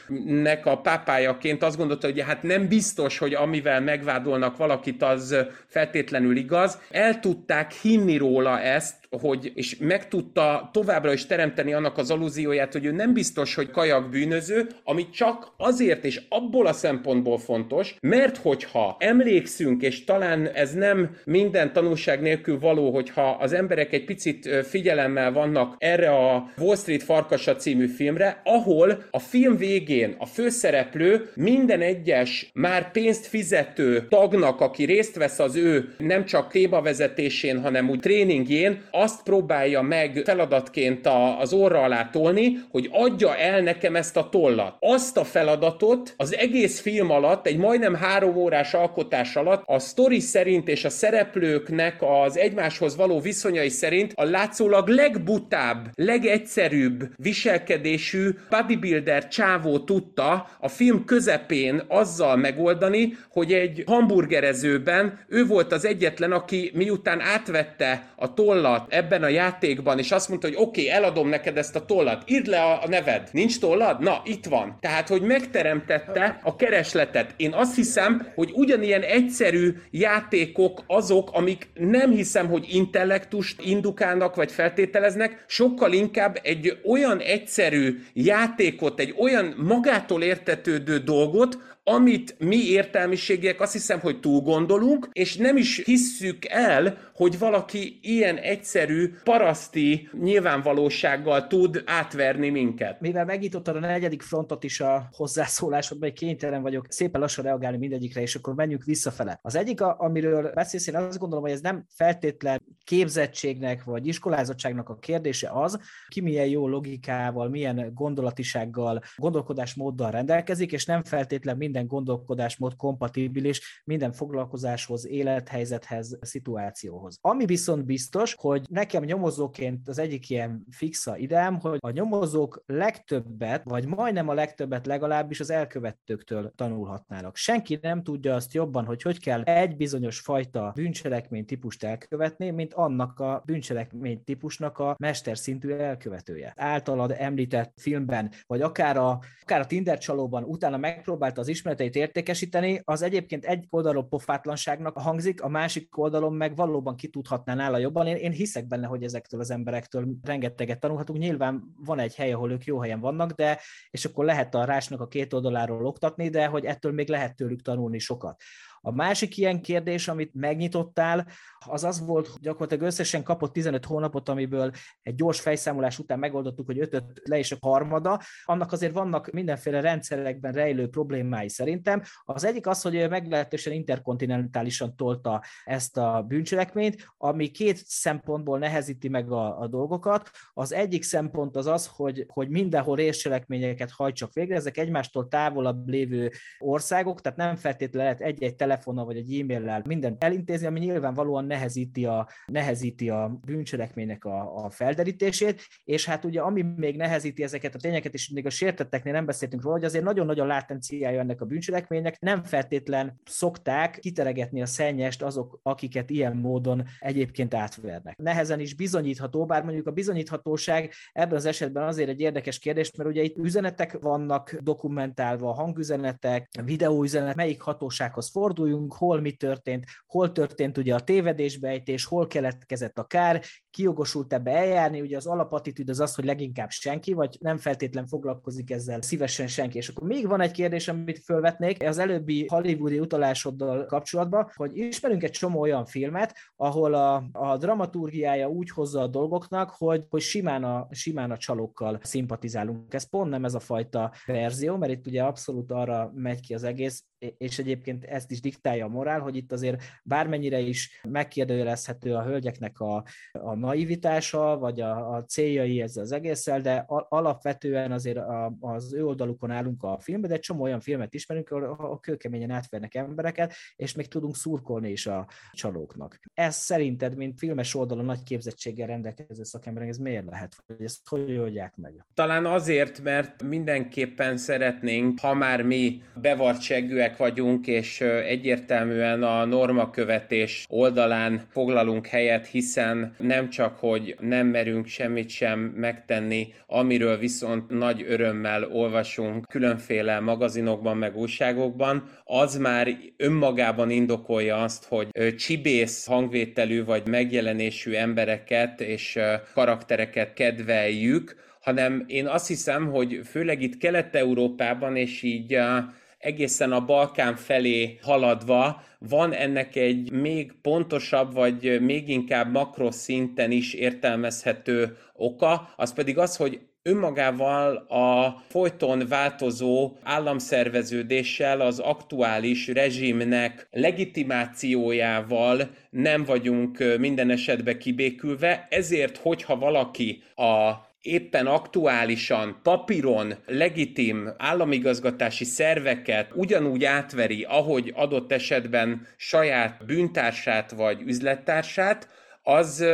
bűnmegelőzésnek a pápájaként azt gondolta, hogy hát nem biztos, hogy amivel megvádolnak valakit, az feltétlenül igaz. El tudták hinni róla ezt, hogy, és meg tudta továbbra is teremteni annak az alúzióját, hogy ő nem biztos, hogy kajak bűnöző, ami csak azért és abból a szempontból fontos, mert hogyha emlékszünk, és talán ez nem minden tanulság nélkül való, hogyha az emberek egy picit figyelemmel vannak erre a Wall Street Farkasa című filmre, ahol a film végén a főszereplő minden egyes már pénzt fizető tagnak, aki részt vesz az ő nem csak témavezetésén, hanem úgy tréningjén, azt próbálja meg feladatként a, az orra alá tolni, hogy adja el nekem ezt a tollat. Azt a feladatot az egész film alatt, egy majdnem három órás alkotás alatt a sztori szerint és a szereplőknek az egymáshoz való viszonyai szerint a látszólag legbutább, legegyszerűbb viselkedésű bodybuilder csávó tudta a film közepén azzal megoldani, hogy egy hamburgerezőben ő volt az egyetlen, aki miután átvette a tollat ebben a játékban, és azt mondta, hogy oké, okay, eladom neked ezt a tollat, írd le a, neved. Nincs tollad? Na, itt van. Tehát, hogy megteremtette a keresletet. Én azt hiszem, hogy ugyanilyen egyszerű játékok azok, amik nem hiszem, hogy intellektust indukálnak, vagy feltételeznek, sokkal inkább egy olyan egyszerű játékot, egy olyan magától értetődő dolgot, amit mi értelmiségiek azt hiszem, hogy túl gondolunk, és nem is hisszük el, hogy valaki ilyen egyszerű, paraszti nyilvánvalósággal tud átverni minket. Mivel megnyitottad a negyedik frontot is a hozzászólásodban, kénytelen vagyok szépen lassan reagálni mindegyikre, és akkor menjünk visszafele. Az egyik, amiről beszélsz, én azt gondolom, hogy ez nem feltétlen képzettségnek vagy iskolázottságnak a kérdése az, ki milyen jó logikával, milyen gondolatisággal, gondolkodásmóddal rendelkezik, és nem feltétlen minden minden gondolkodásmód kompatibilis minden foglalkozáshoz, élethelyzethez, szituációhoz. Ami viszont biztos, hogy nekem nyomozóként az egyik ilyen fixa ideám, hogy a nyomozók legtöbbet, vagy majdnem a legtöbbet legalábbis az elkövetőktől tanulhatnának. Senki nem tudja azt jobban, hogy hogy kell egy bizonyos fajta bűncselekmény típust elkövetni, mint annak a bűncselekmény típusnak a mesterszintű elkövetője. Általad említett filmben, vagy akár a, akár a Tinder csalóban utána megpróbálta az ismer ismereteit értékesíteni, az egyébként egy oldalon pofátlanságnak hangzik, a másik oldalon meg valóban kitudhatná nála jobban. Én, én hiszek benne, hogy ezektől az emberektől rengeteget tanulhatunk. Nyilván van egy hely, ahol ők jó helyen vannak, de és akkor lehet a rásnak a két oldaláról oktatni, de hogy ettől még lehet tőlük tanulni sokat. A másik ilyen kérdés, amit megnyitottál, az az volt, hogy gyakorlatilag összesen kapott 15 hónapot, amiből egy gyors fejszámolás után megoldottuk, hogy ötöt le is a harmada. Annak azért vannak mindenféle rendszerekben rejlő problémái szerintem. Az egyik az, hogy meglehetősen interkontinentálisan tolta ezt a bűncselekményt, ami két szempontból nehezíti meg a, a dolgokat. Az egyik szempont az az, hogy, hogy mindenhol részcselekményeket hajtsak végre, ezek egymástól távolabb lévő országok, tehát nem feltétlenül lehet egy-egy telefonnal vagy egy e-maillel mindent elintézni, ami nyilvánvalóan nehezíti a, nehezíti a bűncselekménynek a, a felderítését, és hát ugye ami még nehezíti ezeket a tényeket, és még a sértetteknél nem beszéltünk róla, hogy azért nagyon nagy a látenciája ennek a bűncselekménynek, nem feltétlen szokták kiteregetni a szennyest azok, akiket ilyen módon egyébként átvernek. Nehezen is bizonyítható, bár mondjuk a bizonyíthatóság ebben az esetben azért egy érdekes kérdés, mert ugye itt üzenetek vannak dokumentálva, hangüzenetek, videóüzenet, melyik hatósághoz fordul, forduljunk, hol mi történt, hol történt ugye a tévedésbejtés, hol keletkezett a kár, ki jogosult ebbe eljárni, ugye az alapatitűd az az, hogy leginkább senki, vagy nem feltétlen foglalkozik ezzel szívesen senki. És akkor még van egy kérdés, amit felvetnék, az előbbi hollywoodi utalásoddal kapcsolatban, hogy ismerünk egy csomó olyan filmet, ahol a, a dramaturgiája úgy hozza a dolgoknak, hogy, hogy simán, a, simán a csalókkal szimpatizálunk. Ez pont nem ez a fajta verzió, mert itt ugye abszolút arra megy ki az egész, és egyébként ezt is diktálja a morál, hogy itt azért bármennyire is megkérdőjelezhető a hölgyeknek a, a naivitása, vagy a, a céljai ezzel az egésszel, de alapvetően azért a, az ő oldalukon állunk a filmben, de egy csomó olyan filmet ismerünk, ahol a kőkeményen átvernek embereket, és még tudunk szurkolni is a csalóknak. Ez szerinted, mint filmes oldalon nagy képzettséggel rendelkező szakemberek, ez miért lehet? Hogy ezt hogy oldják meg? Talán azért, mert mindenképpen szeretnénk, ha már mi bevartságűek vagyunk, és egyértelműen a normakövetés oldalán foglalunk helyet, hiszen nem csak, hogy nem merünk semmit sem megtenni, amiről viszont nagy örömmel olvasunk különféle magazinokban, meg újságokban, az már önmagában indokolja azt, hogy csibész hangvételű vagy megjelenésű embereket és karaktereket kedveljük, hanem én azt hiszem, hogy főleg itt Kelet-Európában és így egészen a Balkán felé haladva van ennek egy még pontosabb, vagy még inkább makroszinten is értelmezhető oka, az pedig az, hogy önmagával a folyton változó államszerveződéssel, az aktuális rezsimnek legitimációjával nem vagyunk minden esetben kibékülve, ezért, hogyha valaki a éppen aktuálisan papíron legitim államigazgatási szerveket ugyanúgy átveri, ahogy adott esetben saját bűntársát vagy üzlettársát, az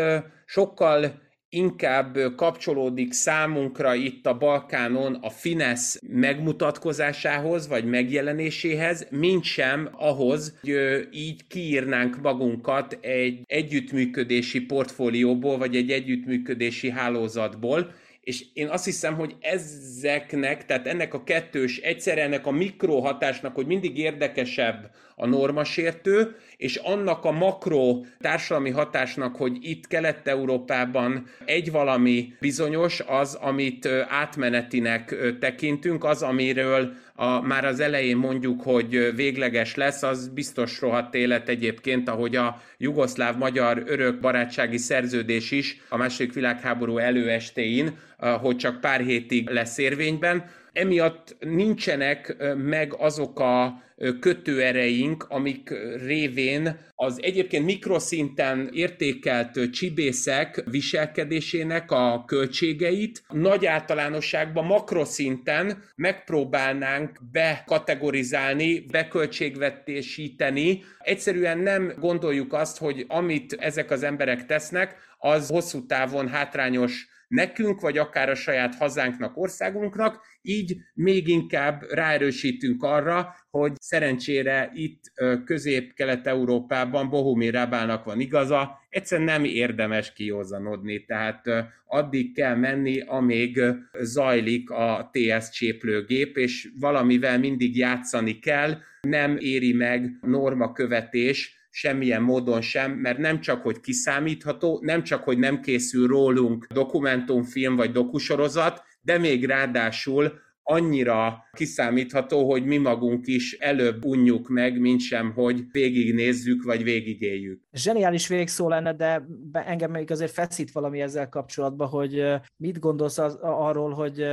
sokkal inkább kapcsolódik számunkra itt a Balkánon a Finesz megmutatkozásához, vagy megjelenéséhez, mint sem ahhoz, hogy így kiírnánk magunkat egy együttműködési portfólióból, vagy egy együttműködési hálózatból, és én azt hiszem, hogy ezeknek, tehát ennek a kettős, egyszer ennek a mikrohatásnak, hogy mindig érdekesebb a normasértő, és annak a makro társadalmi hatásnak, hogy itt Kelet-Európában egy valami bizonyos, az, amit átmenetinek tekintünk, az, amiről a, már az elején mondjuk, hogy végleges lesz, az biztos rohadt élet egyébként, ahogy a jugoszláv-magyar örök barátsági szerződés is a második világháború előestéin, hogy csak pár hétig lesz érvényben. Emiatt nincsenek meg azok a kötőereink, amik révén az egyébként mikroszinten értékelt csibészek viselkedésének a költségeit nagy általánosságban makroszinten megpróbálnánk bekategorizálni, beköltségvetésíteni. Egyszerűen nem gondoljuk azt, hogy amit ezek az emberek tesznek, az hosszú távon hátrányos nekünk, vagy akár a saját hazánknak, országunknak, így még inkább ráerősítünk arra, hogy szerencsére itt közép-kelet-európában Bohumir Rabának van igaza, egyszerűen nem érdemes kiózanodni, tehát addig kell menni, amíg zajlik a TS cséplőgép, és valamivel mindig játszani kell, nem éri meg normakövetés, semmilyen módon sem, mert nem csak, hogy kiszámítható, nem csak, hogy nem készül rólunk dokumentumfilm vagy dokusorozat, de még ráadásul annyira kiszámítható, hogy mi magunk is előbb unjuk meg, mint sem, hogy végignézzük, vagy végigéljük. Zseniális végszó lenne, de engem még azért feszít valami ezzel kapcsolatban, hogy mit gondolsz az, arról, hogy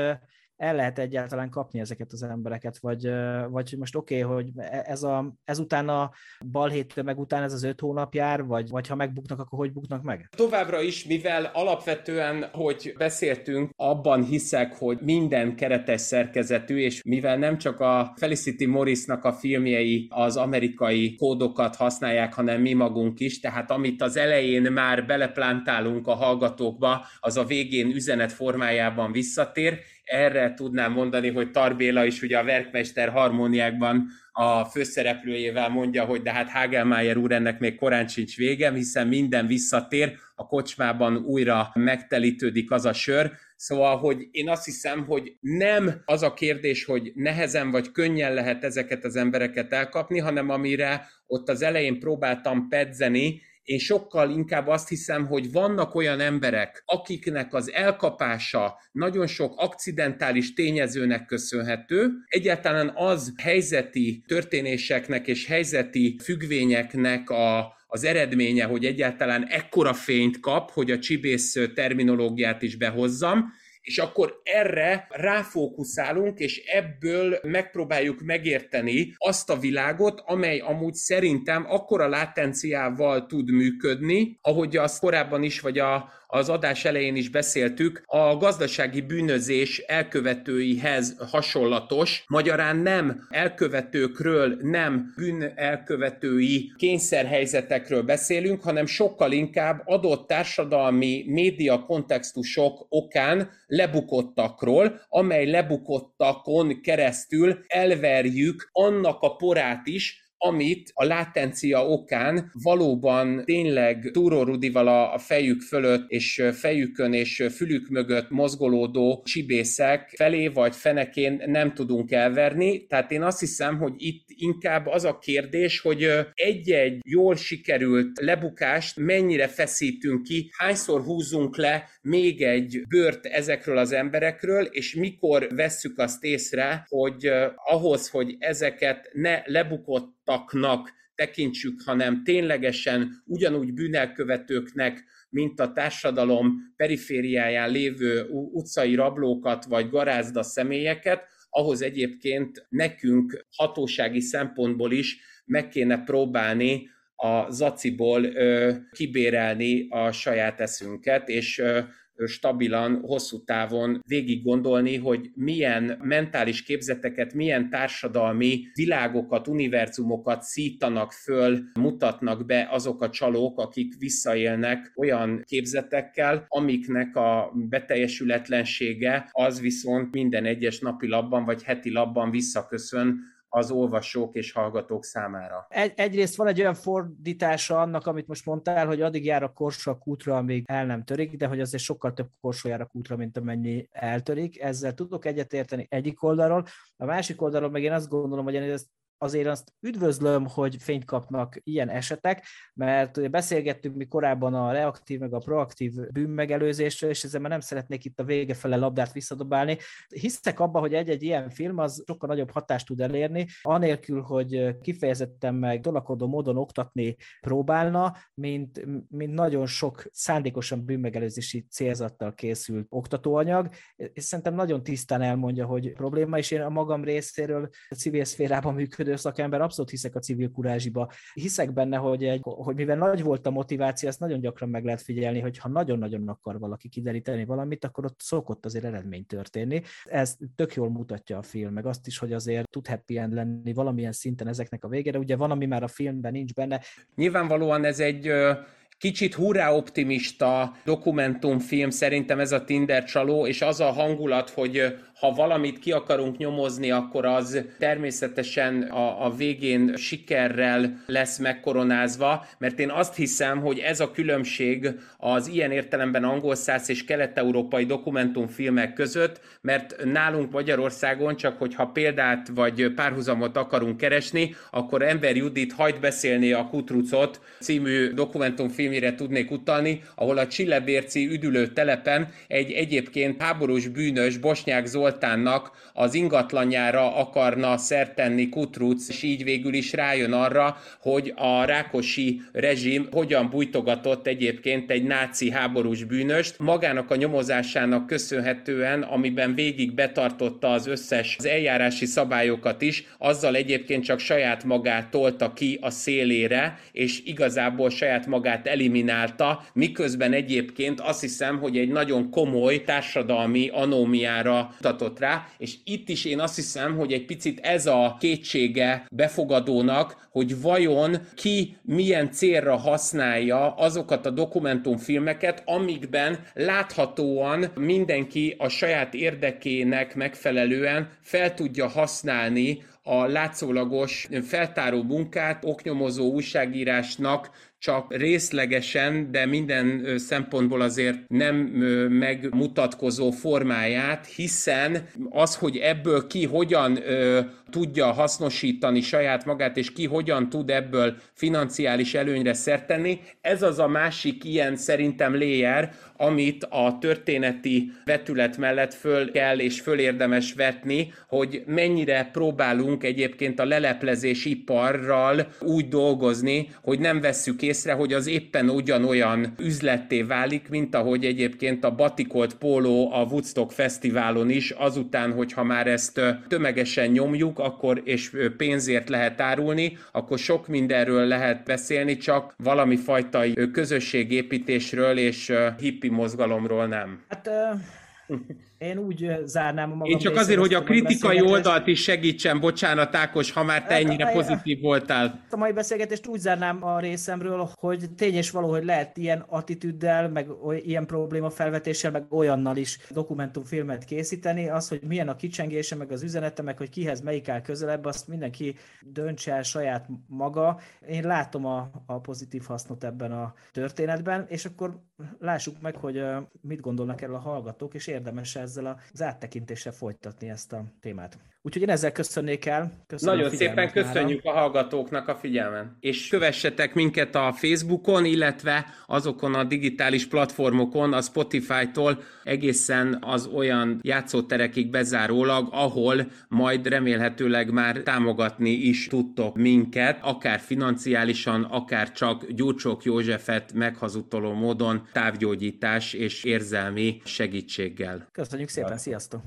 el lehet egyáltalán kapni ezeket az embereket, vagy, vagy most oké, okay, hogy ez a, ezután a balhéttől meg után ez az öt hónap jár, vagy, vagy ha megbuknak, akkor hogy buknak meg? Továbbra is, mivel alapvetően, hogy beszéltünk, abban hiszek, hogy minden keretes szerkezetű, és mivel nem csak a Felicity Morrisnak a filmjei az amerikai kódokat használják, hanem mi magunk is, tehát amit az elején már beleplántálunk a hallgatókba, az a végén üzenet formájában visszatér, erre tudnám mondani, hogy Tarbéla is ugye a Verkmester harmóniákban a főszereplőjével mondja, hogy de hát Hagelmeier úr ennek még korán sincs vége, hiszen minden visszatér, a kocsmában újra megtelítődik az a sör, Szóval, hogy én azt hiszem, hogy nem az a kérdés, hogy nehezen vagy könnyen lehet ezeket az embereket elkapni, hanem amire ott az elején próbáltam pedzeni, én sokkal inkább azt hiszem, hogy vannak olyan emberek, akiknek az elkapása nagyon sok akcidentális tényezőnek köszönhető, egyáltalán az helyzeti történéseknek és helyzeti függvényeknek a, az eredménye, hogy egyáltalán ekkora fényt kap, hogy a csibész terminológiát is behozzam, és akkor erre ráfókuszálunk, és ebből megpróbáljuk megérteni azt a világot, amely amúgy szerintem akkora látenciával tud működni, ahogy azt korábban is, vagy a, az adás elején is beszéltük, a gazdasági bűnözés elkövetőihez hasonlatos, magyarán nem elkövetőkről, nem bűn elkövetői kényszerhelyzetekről beszélünk, hanem sokkal inkább adott társadalmi média kontextusok okán lebukottakról, amely lebukottakon keresztül elverjük annak a porát is, amit a látencia okán valóban tényleg Túró Rudival a fejük fölött és fejükön és fülük mögött mozgolódó csibészek felé vagy fenekén nem tudunk elverni. Tehát én azt hiszem, hogy itt inkább az a kérdés, hogy egy-egy jól sikerült lebukást mennyire feszítünk ki, hányszor húzunk le még egy bört ezekről az emberekről, és mikor vesszük azt észre, hogy ahhoz, hogy ezeket ne lebukott taknak tekintsük, hanem ténylegesen ugyanúgy bűnelkövetőknek mint a társadalom perifériáján lévő utcai rablókat vagy garázda személyeket, ahhoz egyébként nekünk hatósági szempontból is meg kéne próbálni a zaciból ö, kibérelni a saját eszünket, és ö, stabilan, hosszú távon végig gondolni, hogy milyen mentális képzeteket, milyen társadalmi világokat, univerzumokat szítanak föl, mutatnak be azok a csalók, akik visszaélnek olyan képzetekkel, amiknek a beteljesületlensége az viszont minden egyes napi labban vagy heti labban visszaköszön az olvasók és hallgatók számára. Egy, egyrészt van egy olyan fordítása annak, amit most mondtál, hogy addig jár a korsó a kútra, amíg el nem törik, de hogy azért sokkal több korsó jár a kútra, mint amennyi eltörik. Ezzel tudok egyetérteni egyik oldalról. A másik oldalról meg én azt gondolom, hogy én ezt azért azt üdvözlöm, hogy fényt kapnak ilyen esetek, mert beszélgettünk mi korábban a reaktív meg a proaktív bűnmegelőzésről, és ezzel már nem szeretnék itt a vége fele labdát visszadobálni. Hiszek abban, hogy egy-egy ilyen film az sokkal nagyobb hatást tud elérni, anélkül, hogy kifejezetten meg dolakodó módon oktatni próbálna, mint, mint nagyon sok szándékosan bűnmegelőzési célzattal készült oktatóanyag, és szerintem nagyon tisztán elmondja, hogy probléma, és én a magam részéről a civil szférában működő működő szakember, abszolút hiszek a civil kurázsiba. Hiszek benne, hogy, egy, hogy mivel nagy volt a motiváció, ezt nagyon gyakran meg lehet figyelni, hogy ha nagyon-nagyon akar valaki kideríteni valamit, akkor ott szokott azért eredmény történni. Ez tök jól mutatja a film, meg azt is, hogy azért tud happy end lenni valamilyen szinten ezeknek a végére. Ugye van, ami már a filmben nincs benne. Nyilvánvalóan ez egy kicsit hurrá optimista dokumentumfilm szerintem ez a Tinder csaló, és az a hangulat, hogy ha valamit ki akarunk nyomozni, akkor az természetesen a, a végén sikerrel lesz megkoronázva, mert én azt hiszem, hogy ez a különbség az ilyen értelemben angol száz és kelet-európai dokumentumfilmek között, mert nálunk Magyarországon csak, hogyha példát vagy párhuzamot akarunk keresni, akkor Ember Judit hajt beszélni a Kutrucot című dokumentumfilmére tudnék utalni, ahol a Csillebérci üdülő telepen egy egyébként háborús bűnös Bosnyák Zoltán Zoltánnak az ingatlanjára akarna szertenni Kutruc, és így végül is rájön arra, hogy a rákosi rezsim hogyan bújtogatott egyébként egy náci háborús bűnöst. Magának a nyomozásának köszönhetően, amiben végig betartotta az összes az eljárási szabályokat is, azzal egyébként csak saját magát tolta ki a szélére, és igazából saját magát eliminálta, miközben egyébként azt hiszem, hogy egy nagyon komoly társadalmi anómiára mutatott rá, és itt is én azt hiszem, hogy egy picit ez a kétsége befogadónak, hogy vajon ki milyen célra használja azokat a dokumentumfilmeket, amikben láthatóan mindenki a saját érdekének megfelelően fel tudja használni a látszólagos feltáró munkát, oknyomozó újságírásnak csak részlegesen, de minden szempontból azért nem megmutatkozó formáját, hiszen az, hogy ebből ki hogyan tudja hasznosítani saját magát, és ki hogyan tud ebből financiális előnyre szertenni, ez az a másik ilyen szerintem layer, amit a történeti vetület mellett föl kell és föl érdemes vetni, hogy mennyire próbálunk egyébként a leleplezés iparral úgy dolgozni, hogy nem vesszük észre, hogy az éppen ugyanolyan üzletté válik, mint ahogy egyébként a Batikolt Póló a Woodstock Fesztiválon is, azután, hogyha már ezt tömegesen nyomjuk, akkor és pénzért lehet árulni, akkor sok mindenről lehet beszélni, csak valami fajta közösségépítésről és hippi mozgalomról nem. Hát <laughs> én úgy zárnám a magam Én csak azért, hogy a kritikai oldalt is segítsen, bocsánat Ákos, ha már te hát, ennyire pozitív voltál. A mai beszélgetést úgy zárnám a részemről, hogy tény és való, hogy lehet ilyen attitűddel, meg ilyen probléma felvetéssel, meg olyannal is dokumentumfilmet készíteni. Az, hogy milyen a kicsengése, meg az üzenete, meg hogy kihez melyik áll közelebb, azt mindenki döntse el saját maga. Én látom a, a pozitív hasznot ebben a történetben, és akkor lássuk meg, hogy mit gondolnak erről a hallgatók, és érdemes ezzel az áttekintéssel folytatni ezt a témát. Úgyhogy én ezzel köszönnék el. Köszönöm Nagyon szépen köszönjük mára. a hallgatóknak a figyelmen. És kövessetek minket a Facebookon, illetve azokon a digitális platformokon, a Spotify-tól egészen az olyan játszóterekig bezárólag, ahol majd remélhetőleg már támogatni is tudtok minket, akár financiálisan, akár csak Gyurcsók Józsefet meghazudtoló módon távgyógyítás és érzelmi segítséggel. Köszönjük szépen, sziasztok!